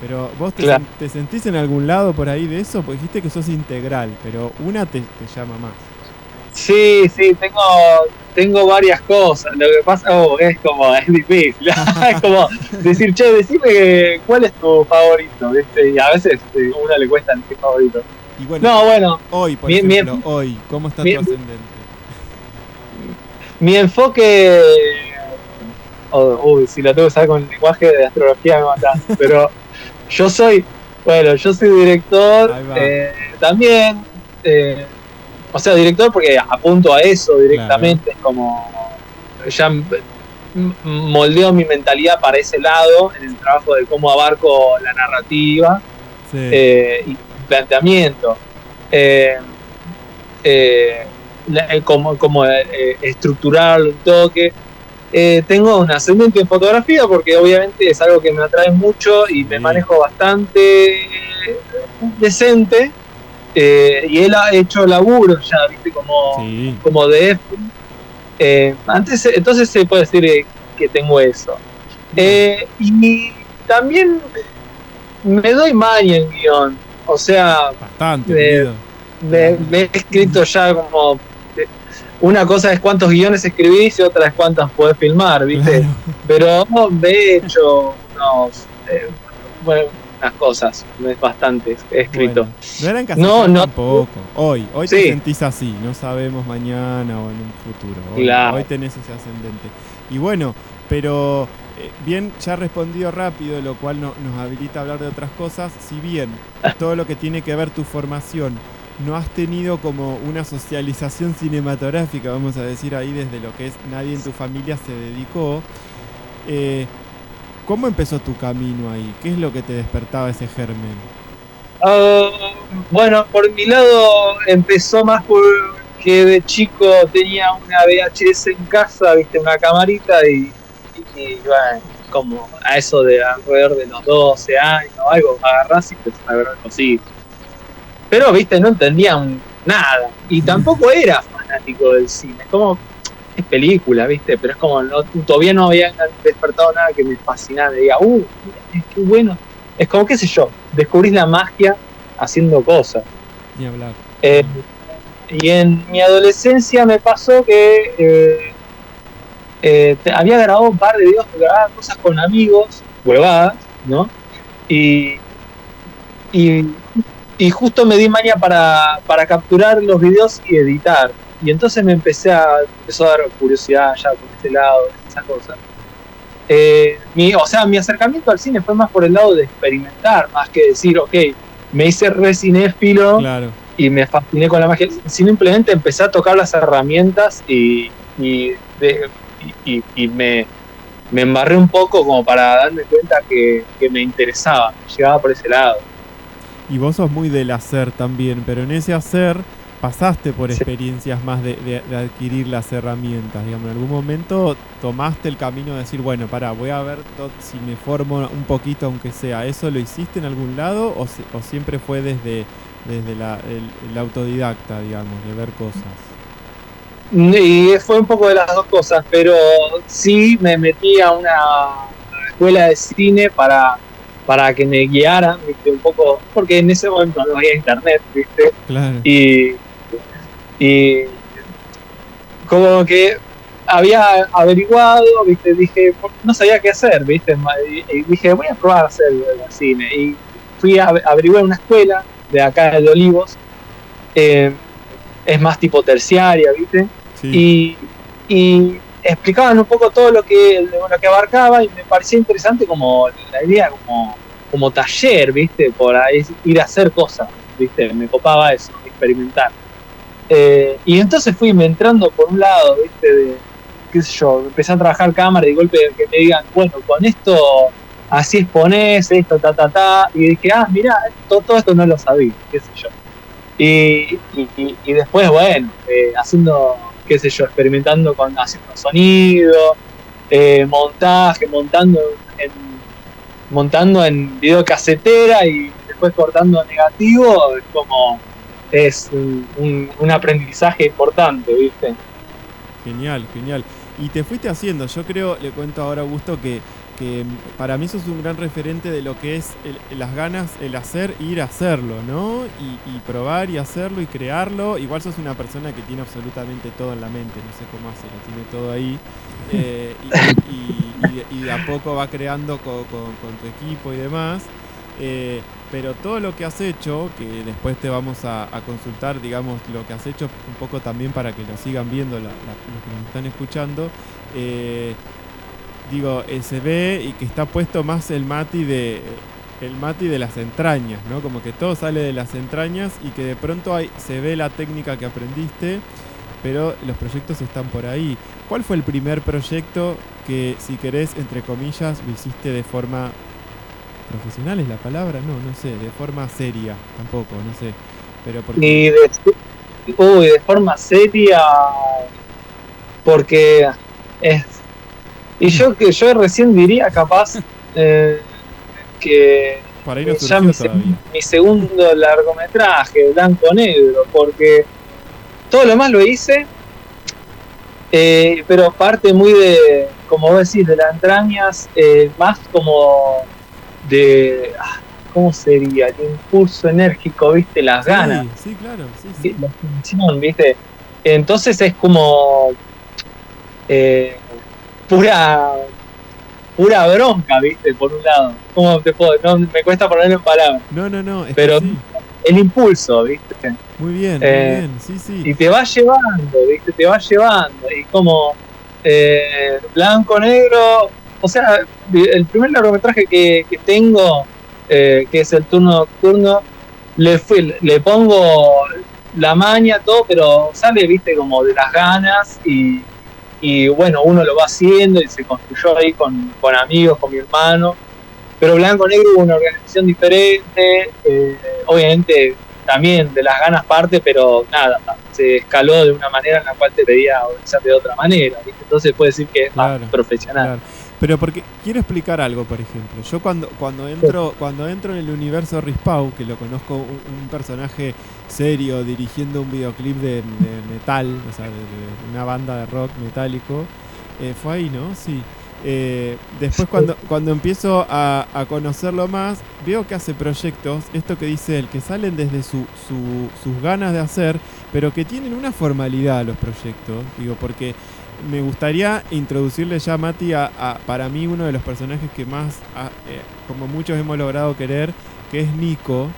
Pero vos te, Claro. sen- te sentís en algún lado por ahí de eso, porque dijiste que sos integral, pero una te, te llama más. Sí, sí, tengo, tengo varias cosas. Lo que pasa oh, es como, es difícil. es como decir, che, decime cuál es tu favorito, ¿viste? Y a veces eh, a uno le cuesta elegir favorito. Y bueno, No, bueno, hoy, por ejemplo, bien. hoy, ¿cómo está tu ascendente? mi enfoque. oh, uy, si lo tengo que usar con el lenguaje de astrología me mata. Pero yo soy. Bueno, yo soy director. Eh, también. eh, o sea, director porque apunto a eso directamente. Es como. Ya moldeo mi mentalidad para ese lado en el trabajo de cómo abarco la narrativa Sí. eh, y planteamiento. Eh, eh, eh, como como eh, estructurarlo un toque. Eh, tengo un ascendente en fotografía porque obviamente es algo que me atrae mucho y me manejo bastante decente. Eh, y él ha hecho laburo ya, viste, como, Sí. como de eh, antes entonces se puede decir eh, que tengo eso. Eh, y también me doy maña en guion o sea Bastante, de- me, me he escrito ya como una cosa es cuántos guiones escribís y otra es cuántos podés filmar viste. Pero no, he hecho unos eh, bueno, unas cosas bastantes he escrito Bueno, no eran casi No, no. tampoco. Hoy, hoy te Sí. sentís así, no sabemos mañana o en un futuro. Hoy, Claro. hoy tenés ese ascendente. Y bueno, pero eh, bien, ya respondió rápido, lo cual no- nos habilita a hablar de otras cosas. Si bien todo lo que tiene que ver tu formación no has tenido como una socialización cinematográfica, vamos a decir ahí, desde lo que es nadie en tu familia se dedicó. Eh, ¿Cómo empezó tu camino ahí? ¿Qué es lo que te despertaba ese germen? Ah, bueno, por mi lado empezó más porque de chico tenía una VHS en casa, viste, una camarita y, y, y, bueno, como a eso de alrededor de los 12 años o algo, agarrás y empezás a ver cositas. Pero, viste, no entendían nada y tampoco era fanático del cine, como es película, viste, pero es como no, todavía no había despertado nada que me fascinara, me diga, uh, qué bueno. Es como, qué sé yo, descubrís la magia haciendo cosas. Ni hablar. Eh, y en mi adolescencia me pasó que eh, eh, te- había grabado un par de videos, grababa cosas con amigos, huevadas, ¿no? Y, y, y justo me di maña para, para capturar los videos y editar. Y entonces me empecé a, empezó a dar curiosidad ya por este lado, esas cosas. Eh, mi, o sea, mi acercamiento al cine fue más por el lado de experimentar, más que decir, ok, me hice re cinéfilo Claro. y me fasciné con la magia. Simplemente empecé a tocar las herramientas y, y, de- y- y- y me, me embarré un poco como para darme cuenta que, que me interesaba, llegaba por ese lado. Y vos sos muy del hacer también, pero en ese hacer pasaste por Sí. experiencias más de, de- de adquirir las herramientas. Digamos, en algún momento tomaste el camino de decir, bueno, pará, voy a ver si me formo un poquito, aunque sea. ¿Eso lo hiciste en algún lado o, si- o siempre fue desde, desde la, el, el autodidacta, digamos, de ver cosas? Y fue un poco de las dos cosas, pero sí me metí a una escuela de cine para, para que me guiaran, ¿viste? Un poco, porque en ese momento no había internet, ¿viste? Claro. y, y como que había averiguado, viste, dije, no sabía qué hacer, viste, y, dije, voy a probar a hacer el cine. Y fui a averiguar una escuela de acá de Olivos, eh, es más tipo terciaria, viste, Sí. y, y explicaban un poco todo lo que, lo que abarcaba y me parecía interesante como la idea como, como taller, ¿viste? Por ahí ir a hacer cosas, ¿viste? Me copaba eso, experimentar. Eh, y entonces fui entrando por un lado, ¿viste? De, qué sé yo, empecé a trabajar cámara y de golpe que me digan, bueno, con esto así exponés, esto, ta, ta, ta. Y dije, ah, mirá, todo, esto no lo sabía, qué sé yo. Y, y, y- y después, bueno, eh, haciendo, qué sé yo, experimentando con haciendo sonido, eh, montaje, montando en, montando en videocasetera y después cortando negativo, es como es un, un- aprendizaje importante, ¿viste? Genial, genial. Y te fuiste haciendo, yo creo, le cuento ahora a Augusto que, que para mí sos un gran referente de lo que es el- las ganas, el hacer, ir a hacerlo, ¿no? Y, probar y hacerlo y crearlo. Igual sos una persona que tiene absolutamente todo en la mente, no sé cómo hace, lo tiene todo ahí. Eh, y, y- de- a poco va creando co- con, con tu equipo y demás. Eh, pero todo lo que has hecho, que después te vamos a, consultar, digamos, lo que has hecho un poco también para que lo sigan viendo los que nos están escuchando, eh, digo, eh, se ve y que está puesto más el Mati de el Mati de las entrañas, ¿no? Como que todo sale de las entrañas y que de pronto hay, se ve la técnica que aprendiste, pero los proyectos están por ahí. ¿Cuál fue el primer proyecto que, si querés, entre comillas, lo hiciste de forma profesional es la palabra? No, no sé, de forma seria, tampoco, no sé. Pero porque Y de, uy, de forma seria, porque es. Y yo que yo recién diría capaz eh, que por ahí no ya mi, segundo largometraje, blanco negro, porque todo lo más lo hice, eh, pero parte muy de, como vos decís, de las entrañas, eh, más como de, ah, ¿cómo sería? El impulso enérgico, ¿viste? Las ganas Sí, sí, claro, sí, sí. la función, ¿viste? Entonces es como eh, pura pura bronca, ¿viste? Por un lado. ¿Cómo te puedo? No, me cuesta ponerlo en palabras. No, no, no, es Pero-. El impulso, ¿viste? Muy bien, eh, muy bien, sí, sí. Y te va llevando, ¿viste? Te va llevando. Y como eh, blanco, negro. O sea, el primer largometraje que, que tengo, eh, que es el turno nocturno, le, fui, le pongo la maña, todo, pero sale, viste, como de las ganas y, y bueno, uno lo va haciendo y se construyó ahí con, con amigos, con mi hermano. Pero Blanco Negro hubo una organización diferente, eh, obviamente también de las ganas parte, pero nada, se escaló de una manera en la cual te pedía organizar de otra manera, ¿viste? entonces puede decir que es Claro, más profesional. Claro. Pero porque quiero explicar algo, por ejemplo. Yo cuando, cuando entro cuando entro en el universo Rispau, que lo conozco un, un personaje serio dirigiendo un videoclip de, de metal, o sea, de, de una banda de rock metálico, eh, fue ahí, ¿no? Sí. Eh, después cuando, cuando empiezo a, a conocerlo más, veo que hace proyectos, esto que dice él, que salen desde su, su- sus ganas de hacer, pero que tienen una formalidad los proyectos, digo, porque me gustaría introducirle ya a Mati a, a, para mí uno de los personajes que más, a- eh, como muchos hemos logrado querer, que es Nico,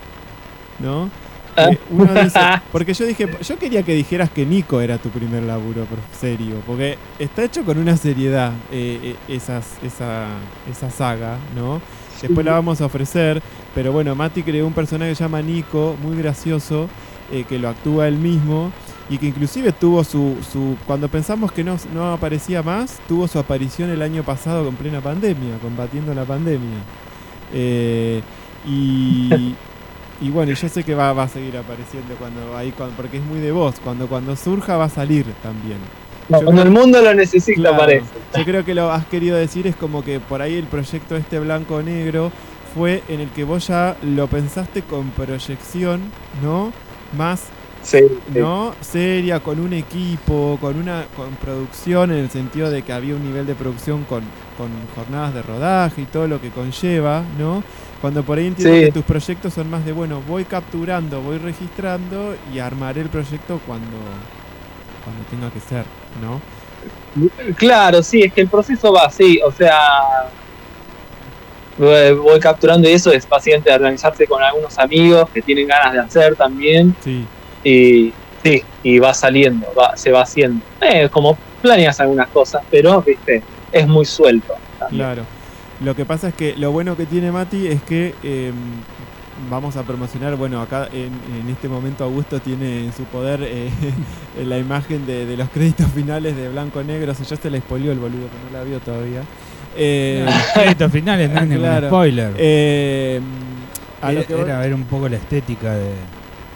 ¿no? Ah. Eh, uno dice, porque yo dije, yo quería que dijeras que Nico era tu primer laburo, por serio, porque está hecho con una seriedad eh, eh, esas, esa, esa saga, ¿no? Después la vamos a ofrecer, pero bueno, Mati creó un personaje que se llama Nico, muy gracioso, que lo actúa él mismo y que inclusive tuvo su, su cuando pensamos que no, no aparecía más, tuvo su aparición el año pasado con plena pandemia, combatiendo la pandemia. Eh, y, y bueno, yo sé que va, va a seguir apareciendo cuando ahí, cuando, porque es muy de voz, cuando cuando surja va a salir también. No, cuando creo- el mundo lo necesita, Claro. parece. Yo creo que lo has querido decir es como que por ahí el proyecto este blanco-negro fue en el que vos ya lo pensaste con proyección, ¿no? Más Sí, sí. ¿no? Seria, con un equipo, con una con producción en el sentido de que había un nivel de producción con, con jornadas de rodaje y todo lo que conlleva, ¿no? Cuando por ahí entiendo Sí. que tus proyectos son más de, bueno, voy capturando, voy registrando y armaré el proyecto cuando, cuando tenga que ser, ¿no? Claro, sí, es que el proceso va así, o sea, voy voy capturando y eso es paciente de organizarse con algunos amigos que tienen ganas de hacer también Sí, y sí, y va saliendo, va, se va haciendo. Eh, como planeas algunas cosas, pero viste, es muy suelto. también. claro. Lo que pasa es que lo bueno que tiene Mati es que eh, vamos a promocionar, bueno, acá en, en este momento Augusto tiene en su poder eh, la imagen de, de los créditos finales de Blanco Negro, o sea, ya se le spoileó el boludo que no la vio todavía. Eh, Créditos finales, no es Claro. un spoiler. eh, a lo que era ver un poco la estética de.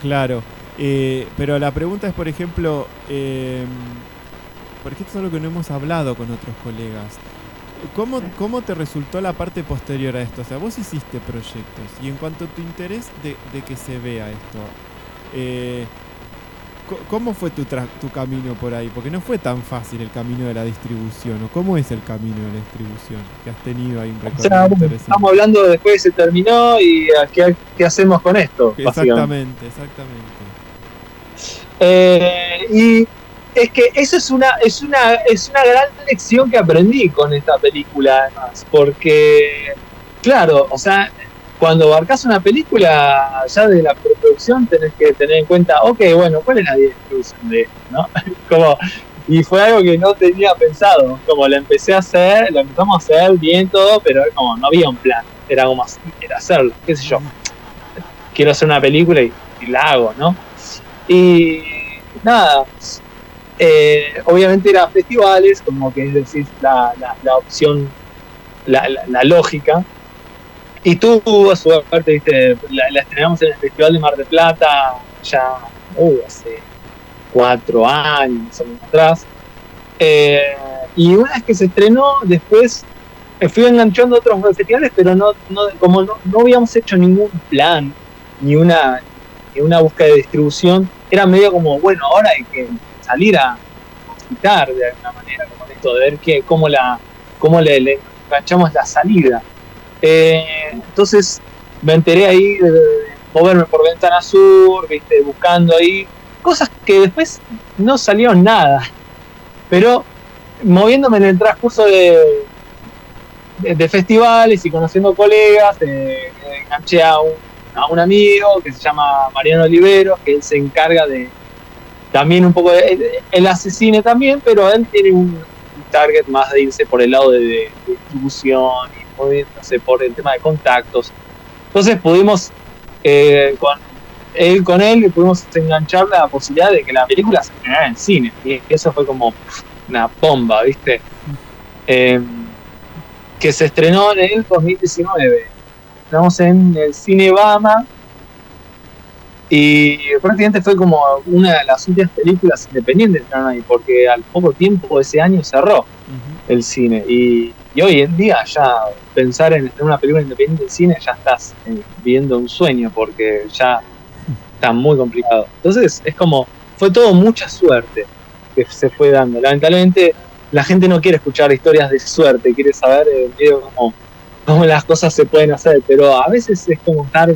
Claro, eh, pero la pregunta es, por ejemplo, eh, porque esto es algo que no hemos hablado con otros colegas. ¿Cómo, ¿Cómo te resultó la parte posterior a esto? O sea, vos hiciste proyectos y en cuanto a tu interés de, de que se vea esto, eh, ¿cómo fue tu, tra- tu camino por ahí? Porque no fue tan fácil el camino de la distribución, ¿o cómo es el camino de la distribución que has tenido ahí un O sea, estamos hablando de después que se terminó y a qué, qué hacemos con esto. Exactamente, exactamente. Eh, y es que eso es una, es una, es una gran lección que aprendí con esta película, además, porque, claro, o sea, cuando abarcas una película ya de la preproducción tenés que tener en cuenta, ok, bueno, ¿cuál es la distribución de esto? ¿no? como, y fue algo que no tenía pensado, como la empecé a hacer, lo empezamos a hacer bien todo, pero como no había un plan, era como era hacerlo, qué sé yo, quiero hacer una película y la hago, ¿no? Y nada, eh, obviamente era festivales, como que es decir, la, la, opción, la, la, lógica. Y tuvo suerte, viste, la, estrenamos en el Festival de Mar del Plata ya uh, hace cuatro años o menos atrás. Eh, y una vez que se estrenó, después me fui enganchando a otros festivales, pero no, no como no, no habíamos hecho ningún plan, ni una, ni una búsqueda de distribución, era medio como, bueno, ahora hay que salir a quitar de alguna manera como esto, de ver que, cómo, la, cómo le, enganchamos la salida. Eh, entonces me enteré ahí de, moverme por Ventana Sur, viste, buscando ahí cosas que después no salieron nada, pero moviéndome en el transcurso de, de, de festivales y conociendo colegas, eh, enganché a un, a un amigo que se llama Mariano Oliveros, que él se encarga de también un poco de, él, cine también, pero él tiene un target más de irse por el lado de, de distribución y moviéndose por el tema de contactos. Entonces pudimos eh, con él con él pudimos enganchar la posibilidad de que la película se estrenara en cine. Y eso fue como una bomba, ¿viste? Eh, que se estrenó en el 2019. Estamos en el Cine Bama. Y prácticamente fue como una de las últimas películas independientes que ahí, porque al poco tiempo ese año cerró el cine. Y, y hoy en día ya pensar en estrenar una película independiente en cine ya estás eh, viviendo un sueño porque ya está muy complicado. Entonces es como, fue todo mucha suerte que se fue dando. Lamentablemente la gente no quiere escuchar historias de suerte, quiere saber eh, medio cómo, las cosas se pueden hacer, pero a veces es como estar,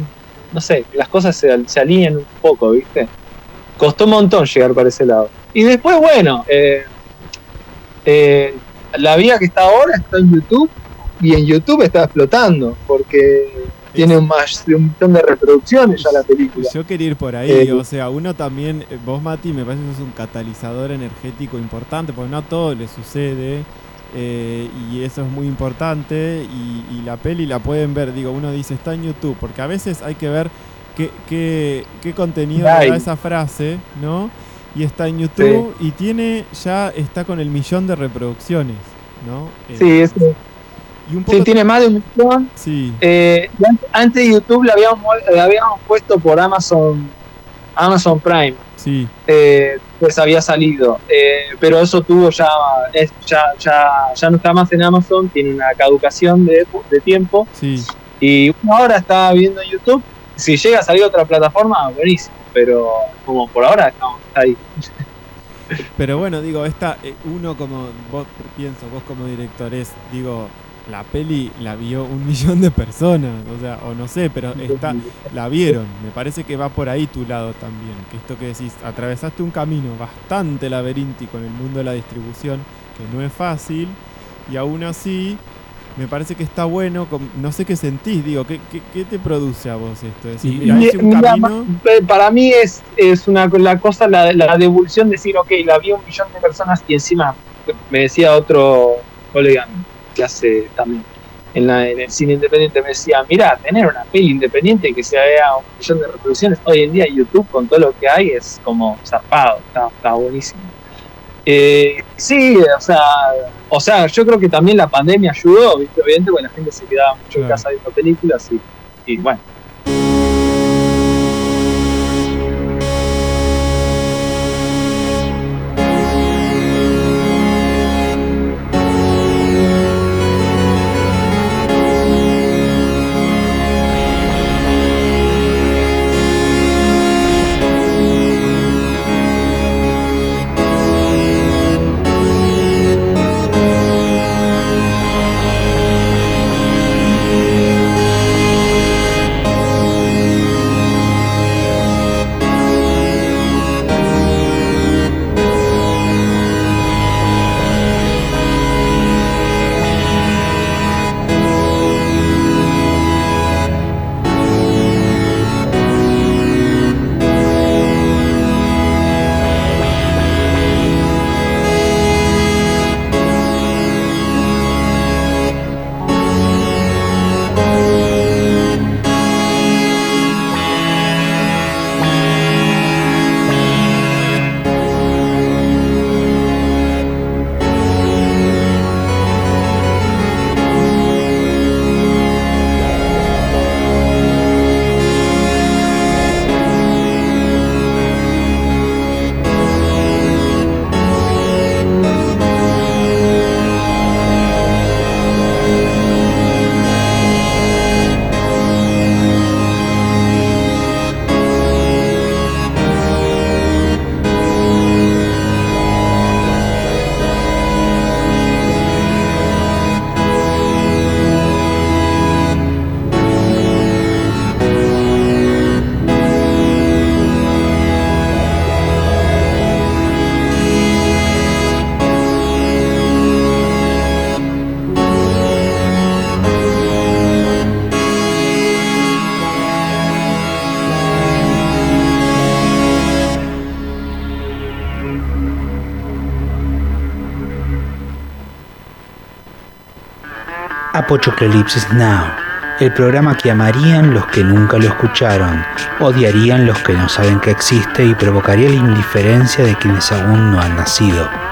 no sé, las cosas se, se alinean un poco, ¿viste? Costó un montón llegar para ese lado. Y después, bueno, eh, eh, la vía que está ahora está en YouTube y en YouTube está explotando porque tiene un más de un montón de reproducciones ya la película. Yo quería ir por ahí, Eh, o sea, uno también, eh, vos Mati, me parece que sos un catalizador energético importante, porque no a todo le sucede, eh, y eso es muy importante, y, y la peli la pueden ver, digo, uno dice, está en YouTube, porque a veces hay que ver qué, qué, qué contenido Ay. da esa frase, ¿no? Y está en YouTube y tiene, ya está con el millón de reproducciones, ¿no? Eh, Sí, es- y un poco... sí, tiene más de un millón. Sí, Eh, antes de YouTube la habíamos, la habíamos puesto por Amazon Amazon Prime. sí, eh, pues había salido. Eh, pero eso tuvo ya, es- ya, ya, ya no está más en Amazon, tiene una caducación de, de tiempo. sí. Y ahora está viendo en YouTube. Si llega a salir otra plataforma, buenísimo. Pero como por ahora no, está ahí. Pero bueno, digo, esta, eh, uno como, vos pienso, vos como director es, digo, la peli la vio un millón de personas, o sea, o no sé, pero está, la vieron. Me parece que va por ahí tu lado también, que esto que decís, atravesaste un camino bastante laberíntico en el mundo de la distribución, que no es fácil, y aún así me parece que está bueno, no sé qué sentís, digo, ¿qué, qué, qué te produce a vos esto? Es decir, Y- mira, hice un Mira, camino, pa- para mí es, es una la cosa, la, la devolución, decir, ok, la vi un millón de personas y encima me decía otro colega que hace también en, la- en el cine independiente, me decía, mira, tener una peli independiente que se vea un millón de reproducciones, hoy en día YouTube con todo lo que hay es como zarpado, está, está buenísimo. Eh, sí, o sea, o sea, yo creo que también la pandemia ayudó, ¿viste? obviamente, porque la gente se quedaba mucho en casa viendo películas y, y bueno. Apocalypse Now. el programa que amarían los que nunca lo escucharon, odiarían los que no saben que existe y provocaría la indiferencia de quienes aún no han nacido.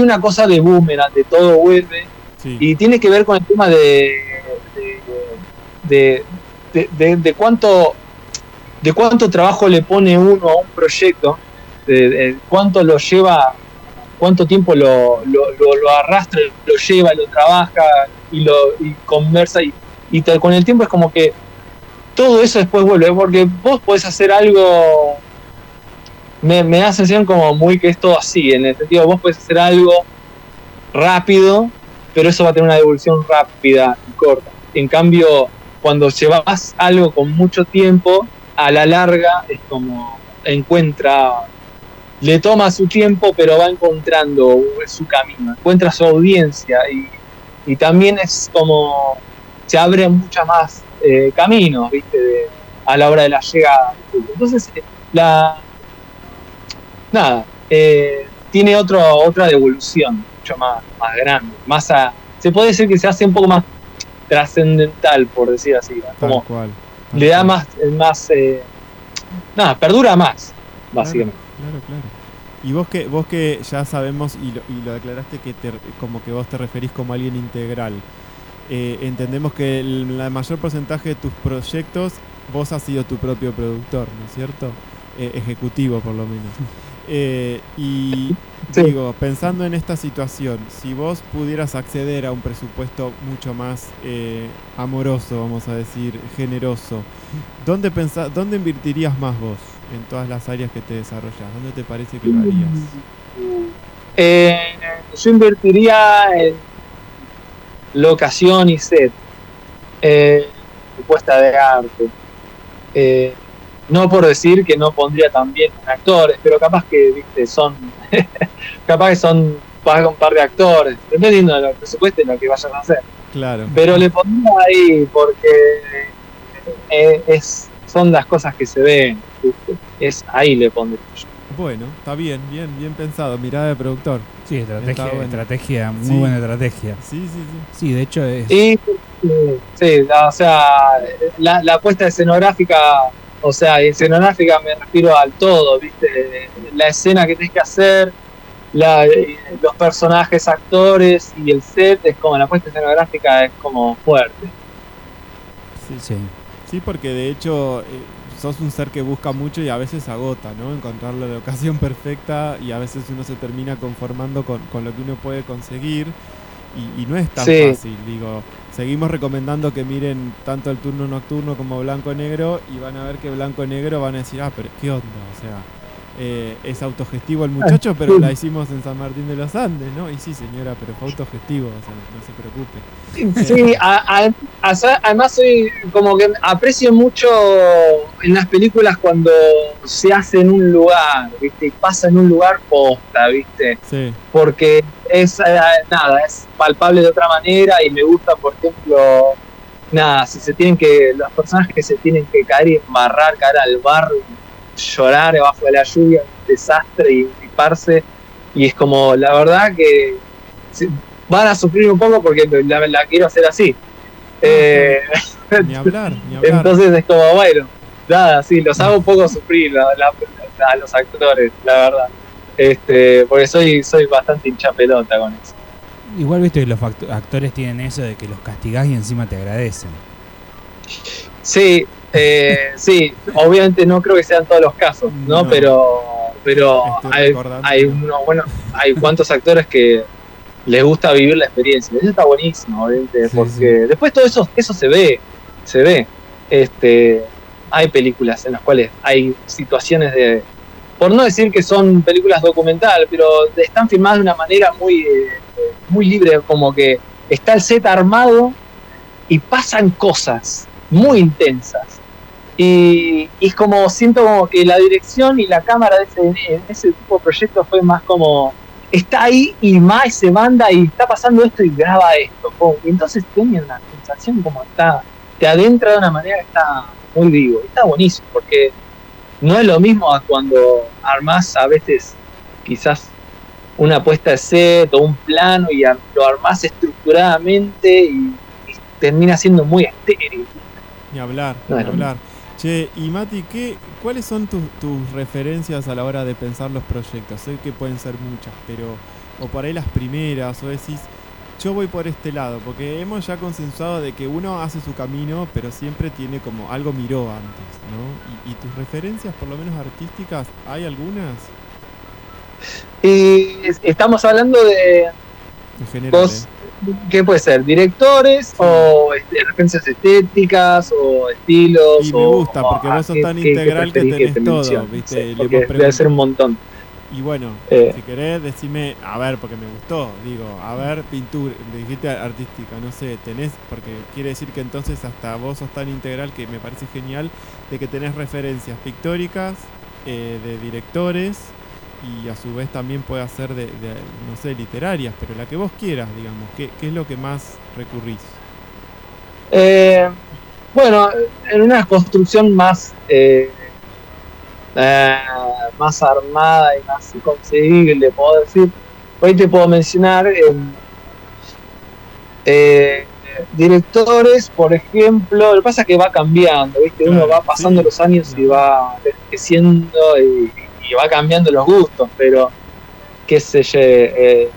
Hay una cosa de boomerang, de todo vuelve, Sí. y tiene que ver con el tema de de, de, de- de cuánto de cuánto trabajo le pone uno a un proyecto, de, cuánto lo lleva, cuánto tiempo lo, lo, lo- lo arrastra, lo lleva, lo trabaja y lo y conversa y, y con el tiempo es como que todo eso después vuelve, porque vos podés hacer algo me, da la sensación como muy que es todo así, en el sentido vos podés hacer algo rápido, pero eso va a tener una devolución rápida y corta. En cambio, cuando llevas algo con mucho tiempo, a la larga es como encuentra, le toma su tiempo, pero va encontrando su camino, encuentra su audiencia y, y también es como se abren muchas más eh, caminos, ¿viste? De- a la hora de la llegada. Entonces, la. Nada, eh, tiene otro, otra devolución, mucho más, más grande. Más a, se puede decir que se hace un poco más trascendental, por decir así. Como cual. le da cual. más. más eh, nada, perdura más, básicamente. Claro, claro. Y vos que, vos que ya sabemos y lo, y lo declaraste que te, como que vos te referís como alguien integral, eh, entendemos que el la mayor porcentaje de tus proyectos vos has sido tu propio productor, ¿no es cierto? Eh, ejecutivo por lo menos. Eh, y Sí. digo, pensando en esta situación, si vos pudieras acceder a un presupuesto mucho más eh, amoroso, vamos a decir, generoso, ¿dónde, pensa- ¿dónde invertirías más vos en todas las áreas que te desarrollas? ¿Dónde te parece que lo harías? Eh, yo invertiría en locación y set. Eh, puesta de arte. No por decir que no pondría también actores, pero capaz que, viste, son. capaz que son paga un par de actores, dependiendo de lo presupuesto y lo que vayan a hacer. Claro. Pero le pondría ahí porque eh, es, son las cosas que se ven. ¿viste? Es ahí le pondría yo. Bueno, está bien, bien, bien pensado. Mirada de productor. Sí, estrategia, Está bueno. estrategia, muy Sí. buena estrategia. Sí, sí, sí. Sí, de hecho es. Y eh, sí, la- o sea, la, la puesta escenográfica, o sea, escenográfica me refiero al todo, ¿viste? La escena que tenés que hacer, la, eh, los personajes, actores y el set, es como la puesta escenográfica es como fuerte. Sí, Sí. Sí, porque de hecho eh, sos un ser que busca mucho y a veces agota, ¿no? Encontrar la locación perfecta y a veces uno se termina conformando con, con lo que uno puede conseguir y, y no es tan Sí. fácil, digo. Seguimos recomendando que miren tanto el turno nocturno como blanco-negro y van a ver que blanco-negro van a decir, ah, pero ¿qué onda? O sea, eh, es autogestivo el muchacho, pero la hicimos en San Martín de los Andes, ¿no? Y sí, señora, pero fue autogestivo, o sea, no se preocupe. Sí, a- a- a- además soy como que aprecio mucho en las películas cuando se hace en un lugar, ¿viste? Y pasa en un lugar posta, ¿viste? Sí, Porque es, eh, nada, es palpable de otra manera y me gusta, por ejemplo, nada, si se tienen que, los personajes que se tienen que caer y embarrar, caer al bar, llorar bajo de la lluvia, un desastre y piparse, y es como, la verdad que van a sufrir un poco porque la, la quiero hacer así. Eh, ni hablar, ni hablar. entonces es como, bueno, nada, sí, los hago un poco sufrir la- la- a los actores, la verdad. Este, porque soy, soy bastante hincha pelota con eso. Igual viste que los actores tienen eso de que los castigás y encima te agradecen. Sí, eh, sí, obviamente no creo que sean todos los casos, ¿no? No. Pero, pero hay, hay uno, bueno, hay cuantos actores que les gusta vivir la experiencia. Eso está buenísimo, obviamente, Sí, porque sí. después todo eso, eso se ve, se ve. Este, hay películas en las cuales hay situaciones de, por no decir que son películas documental, pero están filmadas de una manera muy, eh, muy libre, como que está el set armado y pasan cosas muy intensas. Y, y es como, siento como que la dirección y la cámara de ese, tipo de proyectos fue más como, está ahí y más se manda y está pasando esto y graba esto. pum. Y entonces tiene una sensación como está, te adentra de una manera que está muy vivo. Y está buenísimo, porque no es lo mismo a cuando armás a veces quizás una puesta de set o un plano y lo armás estructuradamente y, y termina siendo muy estéril. Ni hablar, No, ni hablar. Che, y Mati, ¿qué, ¿cuáles son tus, tus referencias a la hora de pensar los proyectos? Sé que pueden ser muchas, pero. O por ahí las primeras, o decís, yo voy por este lado, porque hemos ya consensuado de que uno hace su camino, pero siempre tiene como algo miró antes, ¿no? Y, y tus referencias, por lo menos artísticas, ¿hay algunas? Y es- estamos hablando de En general. Vos- ¿eh? ¿Qué puede ser? ¿Directores o este, referencias estéticas o estilos? Y me o- gusta, porque vos sos ¿qué- tan qué- qué integral que tenés te todo? ¿viste? Sí, Le porque hemos debe ser un montón. Y bueno, Eh. si querés, decime, a ver, porque me gustó, digo, a ver, pintura, me dijiste artística, no sé, tenés, porque quiere decir que entonces hasta vos sos tan integral que me parece genial, de que tenés referencias pictóricas, eh, de directores, y a su vez también puede ser de, de, no sé, literarias, pero la que vos quieras, digamos, ¿qué, qué es lo que más recurrís? Eh, bueno, en una construcción más eh, eh, más armada y más conseguible, puedo decir. Hoy te puedo mencionar eh, eh, directores, por ejemplo. Lo que pasa es que va cambiando, ¿viste? Uno va pasando los años y va envejeciendo y, y va cambiando los gustos, pero qué sé yo, eh,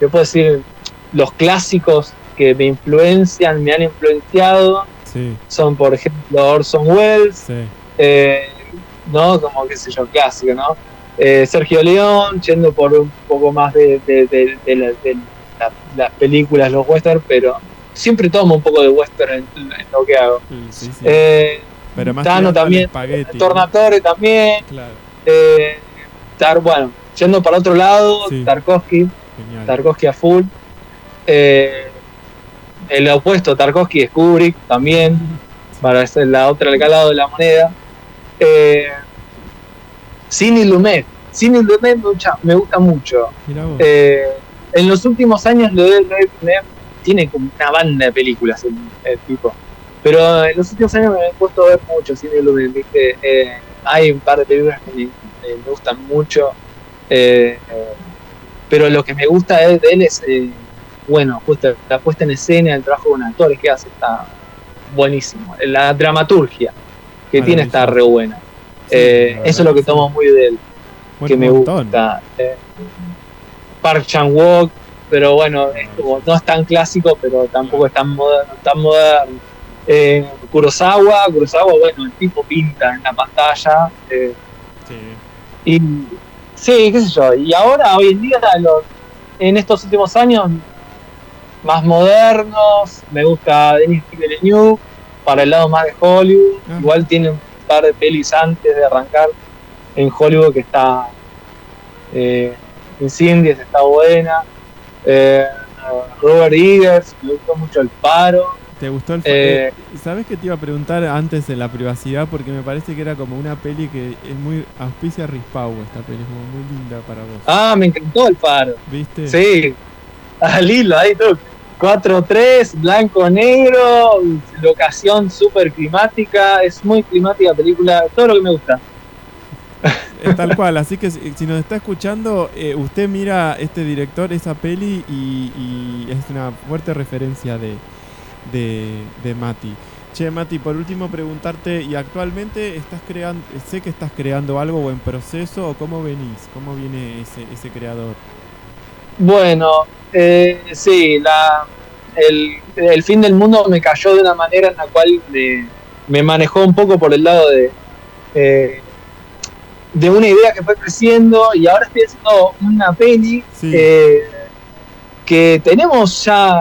te puedo decir los clásicos que me influencian, me han influenciado, Sí, son por ejemplo Orson Welles, sí, eh, ¿no? Como qué sé yo, clásico, ¿no? Eh, Sergio León, yendo por un poco más de, de- de- de la- de la- las películas, los western, pero siempre tomo un poco de western en, en lo que hago. sí, sí. Eh, pero más Tano también. Tornatore también, Claro, eh, Tar- bueno, yendo para otro lado, Sí. Tarkovsky, genial. Tarkovsky a full. Eh, el opuesto, Tarkovsky es Kubrick también. Para hacer la otra al lado de la moneda. Eh, Sidney Lumet. Sidney Lumet me gusta- me gusta mucho. Eh, en los últimos años lo de tiene como una banda de películas el, el tipo. Pero en los últimos años me he puesto a ver mucho Sidney Lumet. ¿viste? Eh, hay un par de películas que me, gustan mucho. Eh, pero lo que me gusta de, de él es, eh, bueno, justo la puesta en escena, el trabajo con actores que hace está buenísimo. La dramaturgia que tiene está re buena. Sí, Eh, eso es lo que tomo muy de él Buen que me montón. gusta. Park Chan Wook, pero bueno, es como, no es tan clásico, pero tampoco es tan moderno. Tan moderno. Eh, Kurosawa, Kurosawa, bueno, el tipo pinta en la pantalla. eh, Sí. y sí, qué sé yo. Y ahora, hoy en día, los- en estos últimos años, más modernos, me gusta Denis Villeneuve, para el lado más de Hollywood. Ah. Igual tiene un par de pelis antes de arrancar en Hollywood que está. Eh, Incendies está buena. Eh, Robert Eggers, me gustó mucho El Paro. ¿Te gustó el Eh, eh, ¿Sabes que te iba a preguntar antes de la privacidad? Porque me parece que era como una peli que es muy auspicia Rispau esta peli, es como muy linda para vos. Ah, me encantó El Paro. ¿Viste? Sí, al hilo, ahí tú. 4-3, blanco-negro, locación súper climática, es muy climática la película, todo lo que me gusta. Es tal cual, así que si, si nos está escuchando, eh, usted mira este director, esa peli y, y es una fuerte referencia de, de, de Mati. Che, Mati, por último preguntarte, ¿y actualmente estás creando, sé que estás creando algo o en proceso o cómo venís? ¿Cómo viene ese, ese creador? Bueno, eh, sí, la, el, el fin del mundo me cayó de una manera en la cual me, me manejó un poco por el lado de, eh, de una idea que fue creciendo y ahora estoy haciendo una peli Sí. eh, que tenemos ya,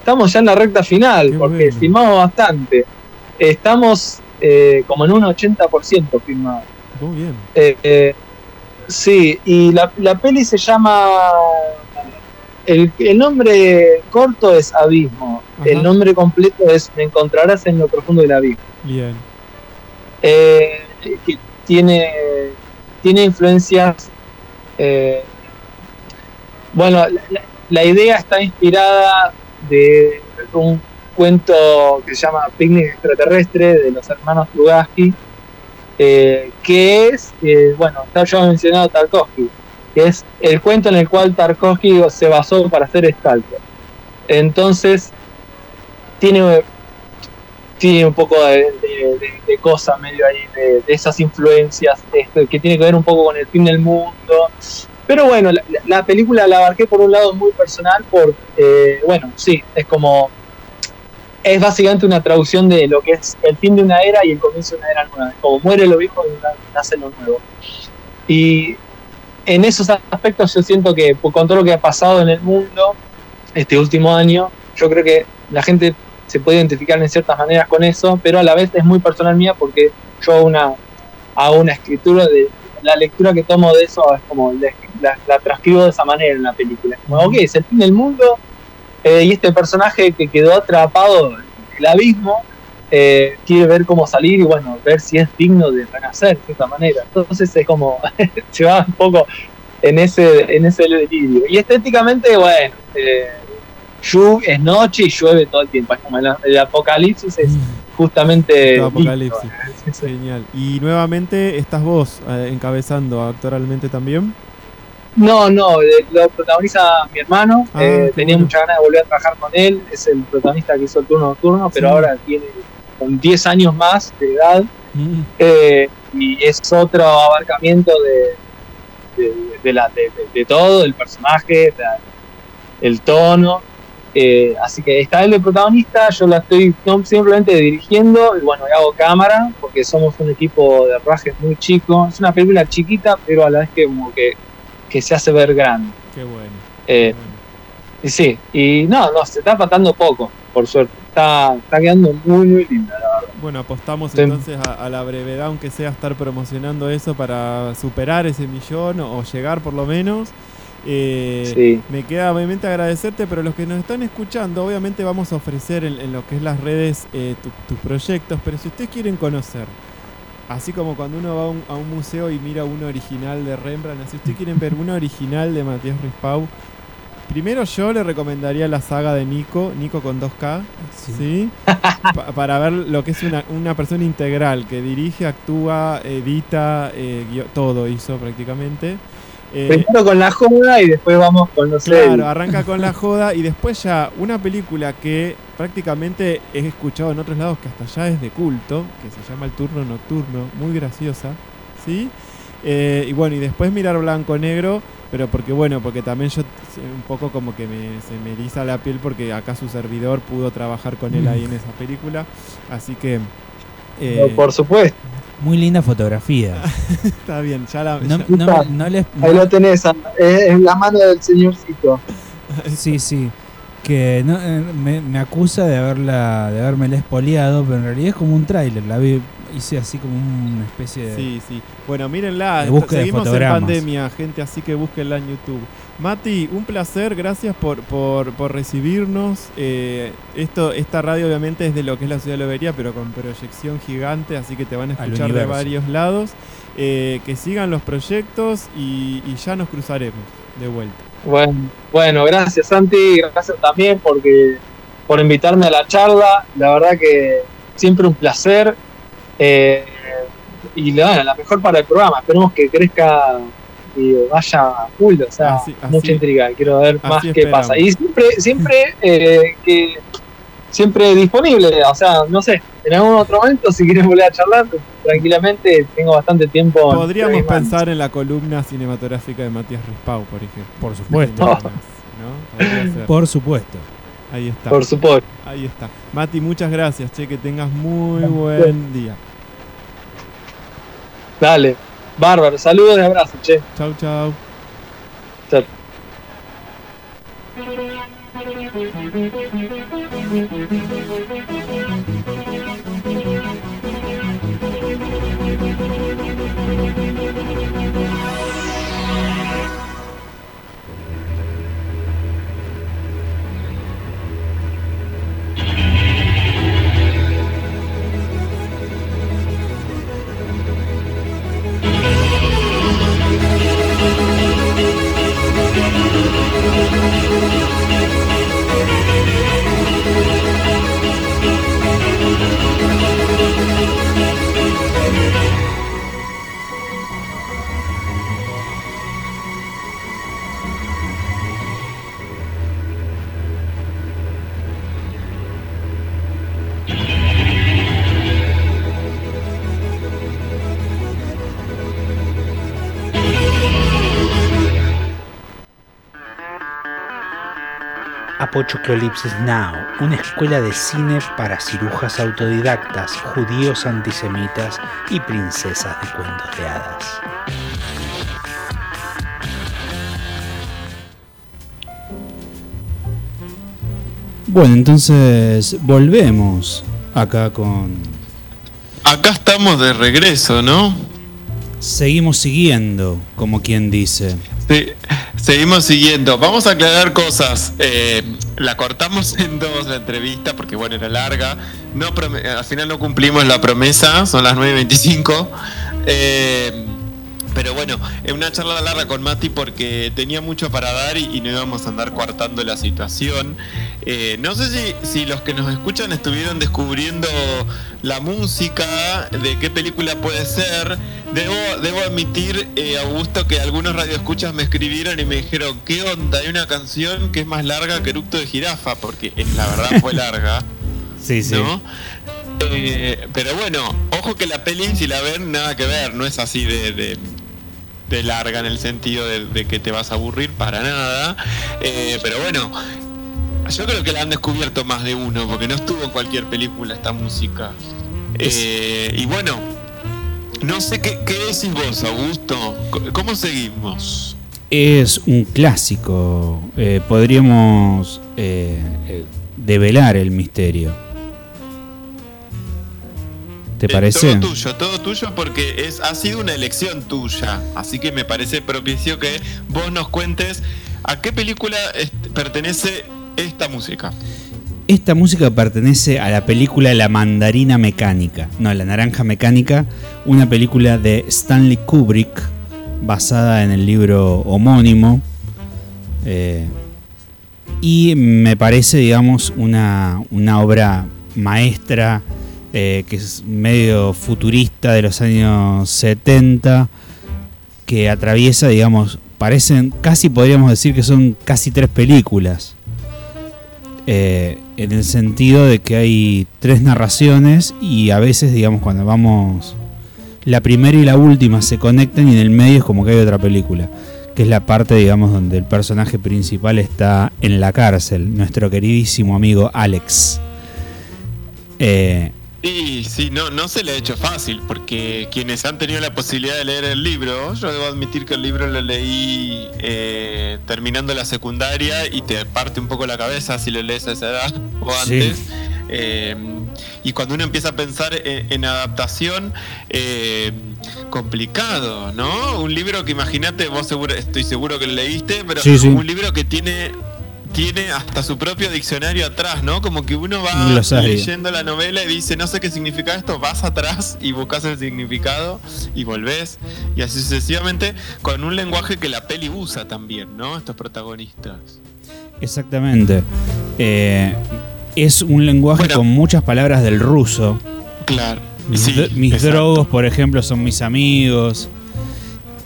estamos ya en la recta final Qué porque bueno. filmamos bastante. Estamos eh, como en un 80% filmado. Muy bien. Eh, eh, sí, y la, la peli se llama. El, el nombre corto es Abismo. Ajá. El nombre completo es Me encontrarás en lo profundo del abismo. Bien. Eh, que tiene, tiene influencias. eh, bueno, la idea está inspirada de un cuento que se llama Picnic extraterrestre de los hermanos Lugaski, eh, que es, eh, bueno, está ya mencionado Tarkovsky, que es el cuento en el cual Tarkovsky se basó para hacer Stalker. Entonces, tiene, tiene un poco de, de, de- cosa medio ahí, de, de esas influencias, este, que tiene que ver un poco con el fin del mundo. Pero bueno, la, la- la película la abarqué por un lado muy personal, por, eh, bueno, sí, es como, es básicamente una traducción de lo que es el fin de una era y el comienzo de una era nueva. Como muere lo viejo y nace lo nuevo. Y en esos aspectos yo siento que con todo lo que ha pasado en el mundo este último año, yo creo que la gente se puede identificar en ciertas maneras con eso, pero a la vez es muy personal mía porque yo hago una, hago una escritura de la lectura que tomo de eso es como la, transcribo de esa manera en la película. Es Como, ok, es el fin del mundo eh, y este personaje que quedó atrapado en el abismo eh, quiere ver cómo salir y bueno, ver si es digno de renacer de cierta manera. Entonces es como, se va un poco en ese, en ese delirio. Y estéticamente, bueno, eh, es noche y llueve todo el tiempo. Es como el, el apocalipsis es justamente... Apocalipsis. Genial. Y nuevamente estás vos eh, encabezando actualmente también. No, no, eh, lo protagoniza mi hermano. Ah, eh, tenía bueno. muchas ganas de volver a trabajar con él. Es el protagonista que hizo el turno nocturno, pero Sí. ahora tiene con 10 años más de edad. Mm, eh, y es otro abarcamiento de, de, de la, de, todo, el personaje, la- el tono. Eh, así que está él de protagonista, yo la estoy simplemente dirigiendo y bueno, hago cámara porque somos un equipo de rajes muy chico. Es una película chiquita, pero a la vez que como que, que se hace ver grande. qué bueno. Eh, qué bueno. y sí, y no, no, se está faltando poco, por suerte. Está, está quedando muy, muy linda, la verdad. Bueno, apostamos Sí. entonces a, a la brevedad, aunque sea estar promocionando eso para superar ese millón o llegar por lo menos. Eh, Sí. Me queda obviamente agradecerte, pero los que nos están escuchando, obviamente vamos a ofrecer en, en lo que es las redes eh, tu- tus proyectos, pero si ustedes quieren conocer, así como cuando uno va a un, a un museo y mira uno original de Rembrandt, si ustedes quieren ver uno original de Matías Rispau, primero yo le recomendaría la saga de Nico, Nico con 2K, ¿sí? Pa- para ver lo que es una, una persona integral, que dirige, actúa, edita, eh, todo hizo prácticamente. Eh, Primero con la joda y después vamos con los Claro, arranca con la joda y después ya una película que prácticamente he escuchado en otros lados que hasta ya es de culto, que se llama El Turno Nocturno, muy graciosa, ¿sí? Eh, y bueno, y después mirar Blanco Negro, pero porque bueno, porque también yo eh, un poco como que me, se me eriza la piel porque acá su servidor pudo trabajar con él ahí en esa película, así que... eh, No, por supuesto. Muy linda fotografía. está bien, ya la... No, ya- no no les- Ahí lo tenés, es en la mano del señorcito. Sí, sí. Que no, eh, me, me acusa de haberla de haberme espoliado, pero en realidad es como un tráiler. La vi, hice así como una especie de. Sí, sí. Bueno, mírenla. De búsqueda de Seguimos en pandemia, gente, así que búsquenla en YouTube. Mati, un placer, gracias por, por, por recibirnos. Eh, esto, esta radio obviamente es de lo que es la ciudad de Lobería, pero con proyección gigante, así que te van a escuchar de varios lados. Eh, que sigan los proyectos y, y ya nos cruzaremos de vuelta. Bueno, bueno, gracias Santi, gracias también porque por invitarme a la charla. La verdad que siempre un placer. Eh, y bueno, la mejor para el programa. Esperemos que crezca y vaya full. O sea, Así- así- mucha intriga. Quiero ver más qué esperamos. pasa. Y siempre, siempre eh, que siempre disponible. O sea, no sé, en algún otro momento, si quieres volver a charlar, tranquilamente tengo bastante tiempo. Podríamos pensar en la columna cinematográfica de Matías Rispau, por ejemplo. Por supuesto. Por supuesto. Ahí está. Por supuesto. Ahí está. Mati, muchas gracias, che, que tengas muy buen día. Dale, bárbaro. Saludos y abrazos, che. Chau, chau. Chao. Apochoclolipsis Now, una escuela de cine para cirujas autodidactas, judíos antisemitas y princesas de cuentos de hadas. Bueno, entonces volvemos acá con. Acá estamos de regreso, ¿no? Seguimos siguiendo, como quien dice. Sí, seguimos siguiendo. Vamos a aclarar cosas. Eh, la cortamos en dos la entrevista porque, bueno, era larga. No al final no cumplimos la promesa, son las 9.25. Eh, pero bueno, es una charla larga con Mati porque tenía mucho para dar y, y no íbamos a andar coartando la situación. Eh, no sé si, si los que nos escuchan estuvieron descubriendo la música, de qué película puede ser. Debo, debo admitir, eh, Augusto, que algunos radioescuchas me escribieron y me dijeron, ¿qué onda? Hay una canción que es más larga que Eructo de Jirafa, porque eh, la verdad fue larga. Sí, sí. ¿no? Eh, pero bueno, ojo que la peli, si la ven, nada que ver, no es así de, de- de larga en el sentido de, de que te vas a aburrir para nada. Eh, pero bueno, yo creo que la han descubierto más de uno, porque no estuvo en cualquier película esta música. Eh, y bueno, no sé qué, qué decís vos, Augusto. ¿Cómo seguimos? Es un clásico. eh, podríamos eh, eh, develar el misterio. ¿Te parece? Todo tuyo, todo tuyo porque es, ha sido una elección tuya. Así que me parece propicio que vos nos cuentes a qué película pertenece esta música. Esta música pertenece a la película La Mandarina Mecánica, no, La Naranja Mecánica, una película de Stanley Kubrick basada en el libro homónimo. eh, y me parece, digamos, una, una obra maestra eh, que es medio futurista de los años 70, que atraviesa, digamos, parecen, casi podríamos decir que son casi tres películas. Eh, en el sentido de que hay tres narraciones y a veces, digamos, cuando vamos, la primera y la última se conectan y en el medio es como que hay otra película, que es la parte, digamos, donde el personaje principal está en la cárcel, nuestro queridísimo amigo Alex. Eh, Sí, sí, no, no se le ha hecho fácil, porque quienes han tenido la posibilidad de leer el libro, yo debo admitir que el libro lo leí eh, terminando la secundaria y te parte un poco la cabeza si lo lees a esa edad o Sí. antes. Eh, y cuando uno empieza a pensar en, en adaptación, eh, complicado, ¿no? Un libro que imagínate, vos seguro, estoy seguro que lo leíste, pero Sí, sí. un libro que tiene tiene hasta su propio diccionario atrás, ¿no? Como que uno va leyendo la novela y dice, no sé qué significa esto, vas atrás y buscas el significado y volvés. Y así sucesivamente, con un lenguaje que la peli usa también, ¿no? Estos protagonistas. exactamente. Eh, es un lenguaje Bueno. con muchas palabras del ruso. Claro. Mis, Sí, drogos, por ejemplo, son mis amigos.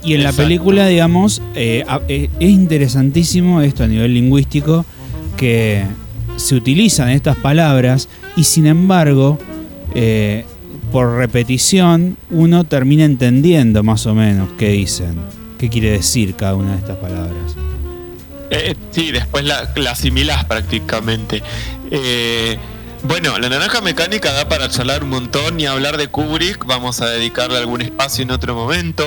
Y en la película, digamos, eh, eh, es interesantísimo esto a nivel lingüístico, que se utilizan estas palabras y sin embargo, eh, por repetición, uno termina entendiendo más o menos qué dicen, qué quiere decir cada una de estas palabras. Eh, sí, después la, la asimilás prácticamente. Eh, bueno, la naranja mecánica da para charlar un montón y hablar de Kubrick. Vamos a dedicarle algún espacio en otro momento.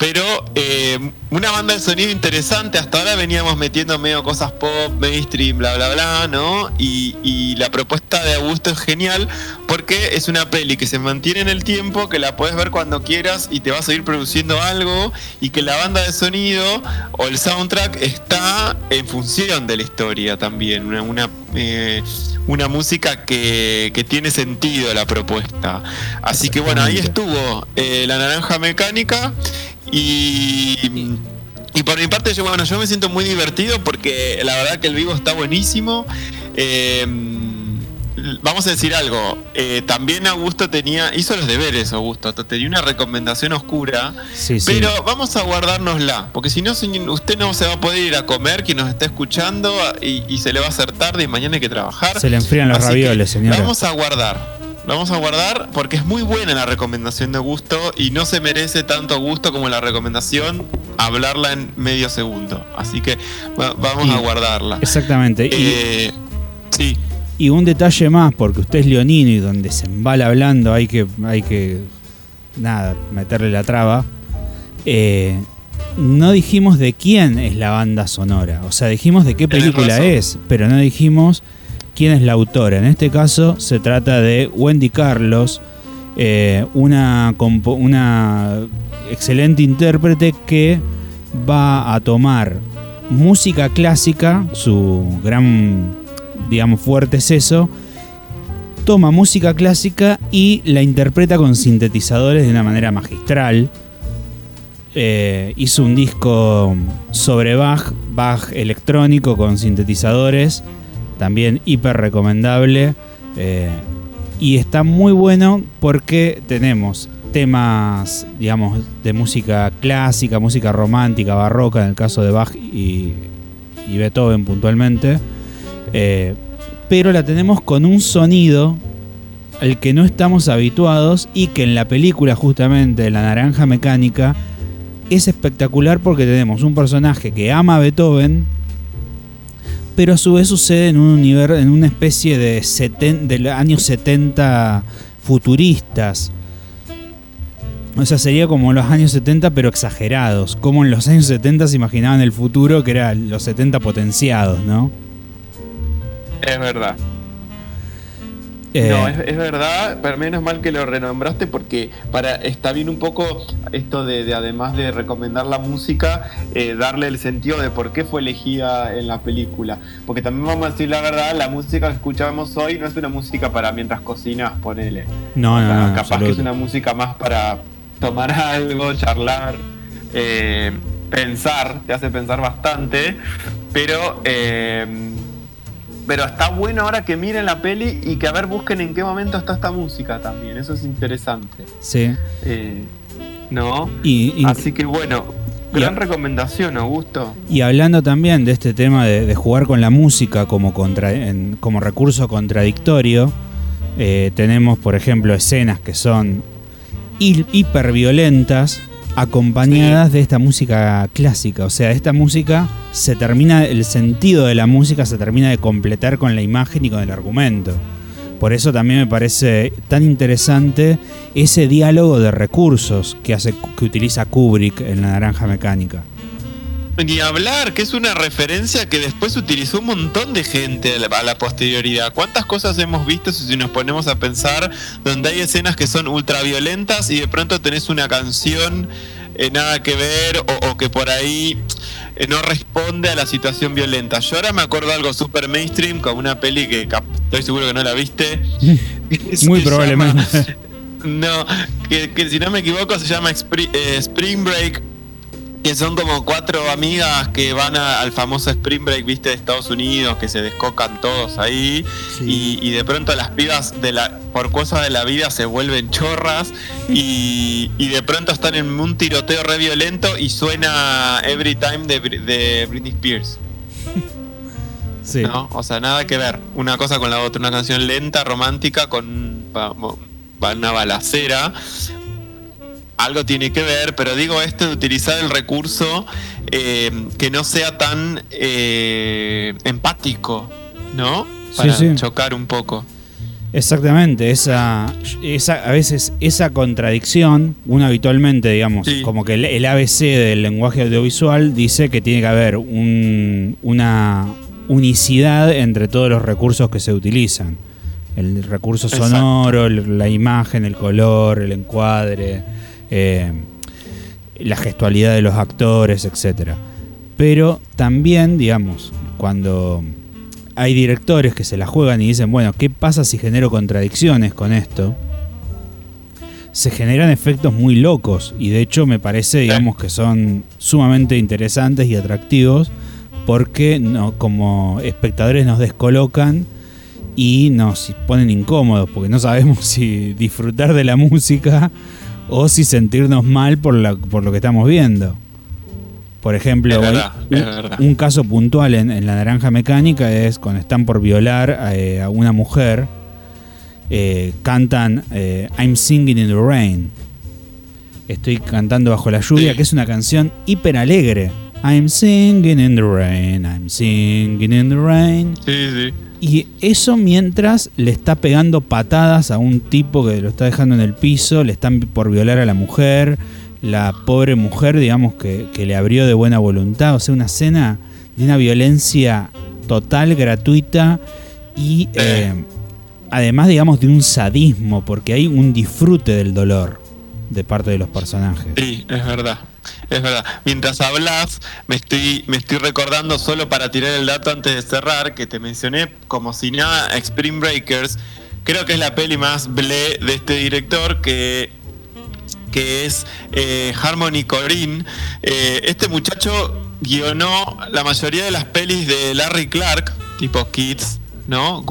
Pero eh, una banda de sonido interesante. Hasta ahora veníamos metiendo medio cosas pop, mainstream, bla, bla, bla, ¿no? Y, y la propuesta de Augusto es genial porque es una peli que se mantiene en el tiempo, que la puedes ver cuando quieras y te va a seguir produciendo algo. Y que la banda de sonido o el soundtrack está en función de la historia también. Una, una, eh, una música que, que tiene sentido la propuesta. Así que bueno, ahí estuvo eh, La Naranja Mecánica y... Y por mi parte, yo, bueno, yo me siento muy divertido porque la verdad que el vivo está buenísimo. Eh, vamos a decir algo. eh, también Augusto tenía, hizo los deberes, Augusto. Tenía una recomendación oscura. Sí, sí. Pero vamos a guardárnosla, porque si no, señor, usted no se va a poder ir a comer, quien nos está escuchando, y, y se le va a hacer tarde y mañana hay que trabajar. Se le enfrían los Así ravioles, señora. la Vamos a guardar. La vamos a guardar porque es muy buena la recomendación de Augusto y no se merece tanto Augusto como la recomendación hablarla en medio segundo. Así que va- vamos Y- a guardarla. Exactamente. Y- Eh, sí, Y un detalle más, porque usted es leonino y donde se embala hablando hay que, hay que nada, meterle la traba. Eh, no dijimos de quién es la banda sonora. O sea, dijimos de qué película es, pero no dijimos quién es la autora. En este caso se trata de Wendy Carlos, eh, una, excelente intérprete que va a tomar música clásica, su gran, digamos, fuerte es eso, toma música clásica y la interpreta con sintetizadores de una manera magistral. Eh, hizo un disco sobre Bach, Bach electrónico con sintetizadores, también hiper recomendable. eh, y está muy bueno porque tenemos temas, digamos, de música clásica, música romántica, barroca, en el caso de Bach y, y Beethoven puntualmente. eh, pero la tenemos con un sonido al que no estamos habituados y que en la película justamente La Naranja Mecánica es espectacular porque tenemos un personaje que ama a Beethoven, pero a su vez sucede en un universo, en una especie de, seten- de los años 70 futuristas. O sea, sería como los años 70 pero exagerados, como en los años 70 se imaginaban el futuro que era los 70 potenciados, ¿no? es verdad. Eh, No, es, es verdad, pero menos mal que lo renombraste porque para está bien un poco esto de, de, además de recomendar la música, eh, darle el sentido de por qué fue elegida en la película. Porque también vamos a decir la verdad, la música que escuchamos hoy no es una música para mientras cocinas, ponele. no, O no, sea, no, capaz que es una música más para tomar algo, charlar, eh, pensar, te hace pensar bastante, pero pero está bueno ahora que miren la peli y que a ver busquen en qué momento está esta música también, eso es interesante. Sí. Eh, ¿No? Y, y- Así que bueno, gran Y- recomendación, Augusto. y hablando también de este tema de, de jugar con la música como, contra, en- como recurso contradictorio, eh, tenemos, por ejemplo, escenas que son hi- hiperviolentas acompañadas de esta música clásica. O sea, esta música se termina, el sentido de la música se termina de completar con la imagen y con el argumento. Por eso también me parece tan interesante ese diálogo de recursos que, hace, que utiliza Kubrick en La Naranja Mecánica. Ni hablar, que es una referencia que después utilizó un montón de gente a la, a la posterioridad. ¿Cuántas cosas hemos visto si nos ponemos a pensar donde hay escenas que son ultraviolentas y de pronto tenés una canción eh, nada que ver o, o que por ahí eh, no responde a la situación violenta? Yo ahora me acuerdo de algo super mainstream como una peli que estoy seguro que no la viste. Muy probablemente. llama- no, que, que si no me equivoco se llama eh, Spring Break que son como cuatro amigas que van a- al famoso Spring Break, viste, de Estados Unidos, que se descocan todos ahí. Sí. Y, y de pronto las pibas, de la, por cosas de la vida, se vuelven chorras. Y, y de pronto están en un tiroteo re violento y suena Every Time de, Bri- de Britney Spears. Sí. ¿no? O sea, nada que ver. Una cosa con la otra. Una canción lenta, romántica, con una balacera. Algo tiene que ver, pero digo esto de utilizar el recurso eh, que no sea tan eh, empático, ¿no? Para sí. chocar un poco. Exactamente, esa, esa, a veces esa contradicción, uno habitualmente, digamos, Sí. como que el, el ABC del lenguaje audiovisual dice que tiene que haber un- una unicidad entre todos los recursos que se utilizan. El recurso sonoro, la imagen, el color, el encuadre, eh, la gestualidad de los actores, etc. Pero también, digamos, cuando hay directores que se la juegan y dicen, bueno, ¿qué pasa si genero contradicciones con esto? Se generan efectos muy locos y de hecho me parece, digamos, que son sumamente interesantes y atractivos porque no, como espectadores nos descolocan y nos ponen incómodos porque no sabemos si disfrutar de la música o si sentirnos mal por, la, por lo que estamos viendo. Por ejemplo, Es verdad, un, es verdad. un caso puntual en, en La Naranja Mecánica es cuando están por violar a, eh, a una mujer, eh, cantan eh, I'm Singing in the Rain. Estoy cantando bajo la lluvia, que es una canción hiper alegre. I'm singing in the rain, I'm singing in the rain. Sí, sí. Y eso mientras le está pegando patadas a un tipo que lo está dejando en el piso, le están por violar a la mujer, la pobre mujer, digamos, que, que le abrió de buena voluntad. O sea, una escena de una violencia total, gratuita y eh, además, digamos, de un sadismo, porque hay un disfrute del dolor de parte de los personajes. Sí, es verdad. Es verdad. Mientras hablas, me estoy, me estoy recordando solo para tirar el dato antes de cerrar, que te mencioné como si nada Spring Breakers. Creo que es la peli más ble de este director que que es eh, Harmony Corinne. Eh, este muchacho guionó la mayoría de las pelis de Larry Clark, tipo Kids, ¿no?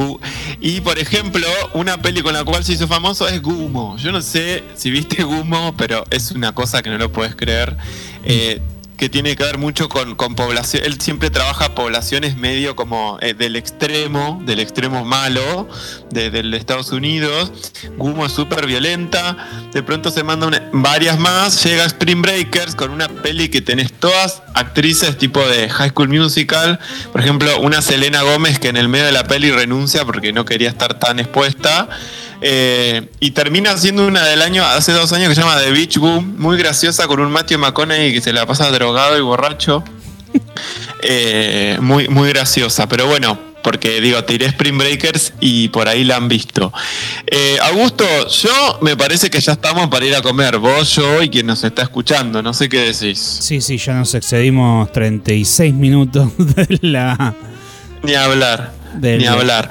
Y por ejemplo, una peli con la cual se hizo famoso es Gumo. Yo no sé si viste Gumo, pero es una cosa que no lo puedes creer. Eh, que tiene que ver mucho con, con población. Él siempre trabaja poblaciones medio como eh, del extremo, del extremo malo, de, Estados Unidos. Gumo es súper violenta. De pronto se mandan una- varias más. Llega Spring Breakers con una peli que tenés todas actrices tipo de High School Musical. Por ejemplo, una Selena Gómez que en el medio de la peli renuncia porque no quería estar tan expuesta. Eh, y termina siendo una del año, hace dos años que se llama The Beach Boom, muy graciosa con un Matthew McConaughey que se la pasa drogado y borracho. Eh, muy, muy graciosa, pero bueno, porque digo, tiré Spring Breakers y por ahí la han visto. Eh, Augusto, yo me parece que ya estamos para ir a comer, vos, yo y quien nos está escuchando, no sé qué decís. Sí, sí, ya nos excedimos 36 minutos de la... Ni hablar, Del- ni hablar.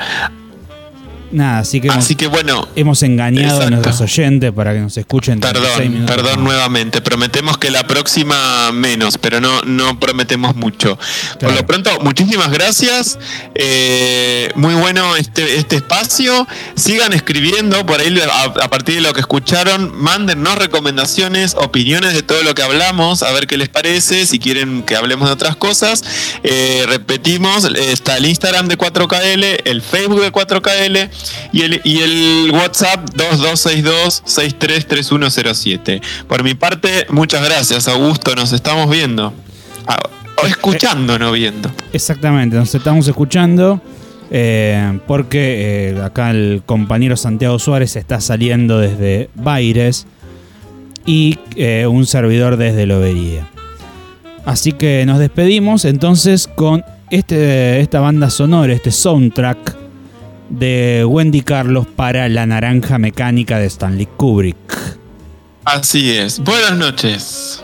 Nada, así que hemos, Así que bueno, hemos engañado a nuestros oyentes para que nos escuchen 36 Perdón, perdón nuevamente. Prometemos que la próxima menos, pero no, no prometemos mucho. Por lo pronto, muchísimas gracias. Eh, muy bueno este, este espacio. Sigan escribiendo por ahí a, a partir de lo que escucharon. Mándennos recomendaciones, opiniones de todo lo que hablamos, a ver qué les parece. Si quieren que hablemos de otras cosas. Eh, repetimos, está el Instagram de 4KL, el Facebook de 4KL y el, y el WhatsApp 2262-633107. Por mi parte, muchas gracias, Augusto. Nos estamos viendo. Ah, o escuchando, no viendo. Exactamente, nos estamos escuchando eh, porque eh, acá el compañero Santiago Suárez está saliendo desde Baires y eh, un servidor desde Lobería. Así que nos despedimos entonces con este, esta banda sonora, este soundtrack de Wendy Carlos para La Naranja Mecánica de Stanley Kubrick. Así es. Buenas noches.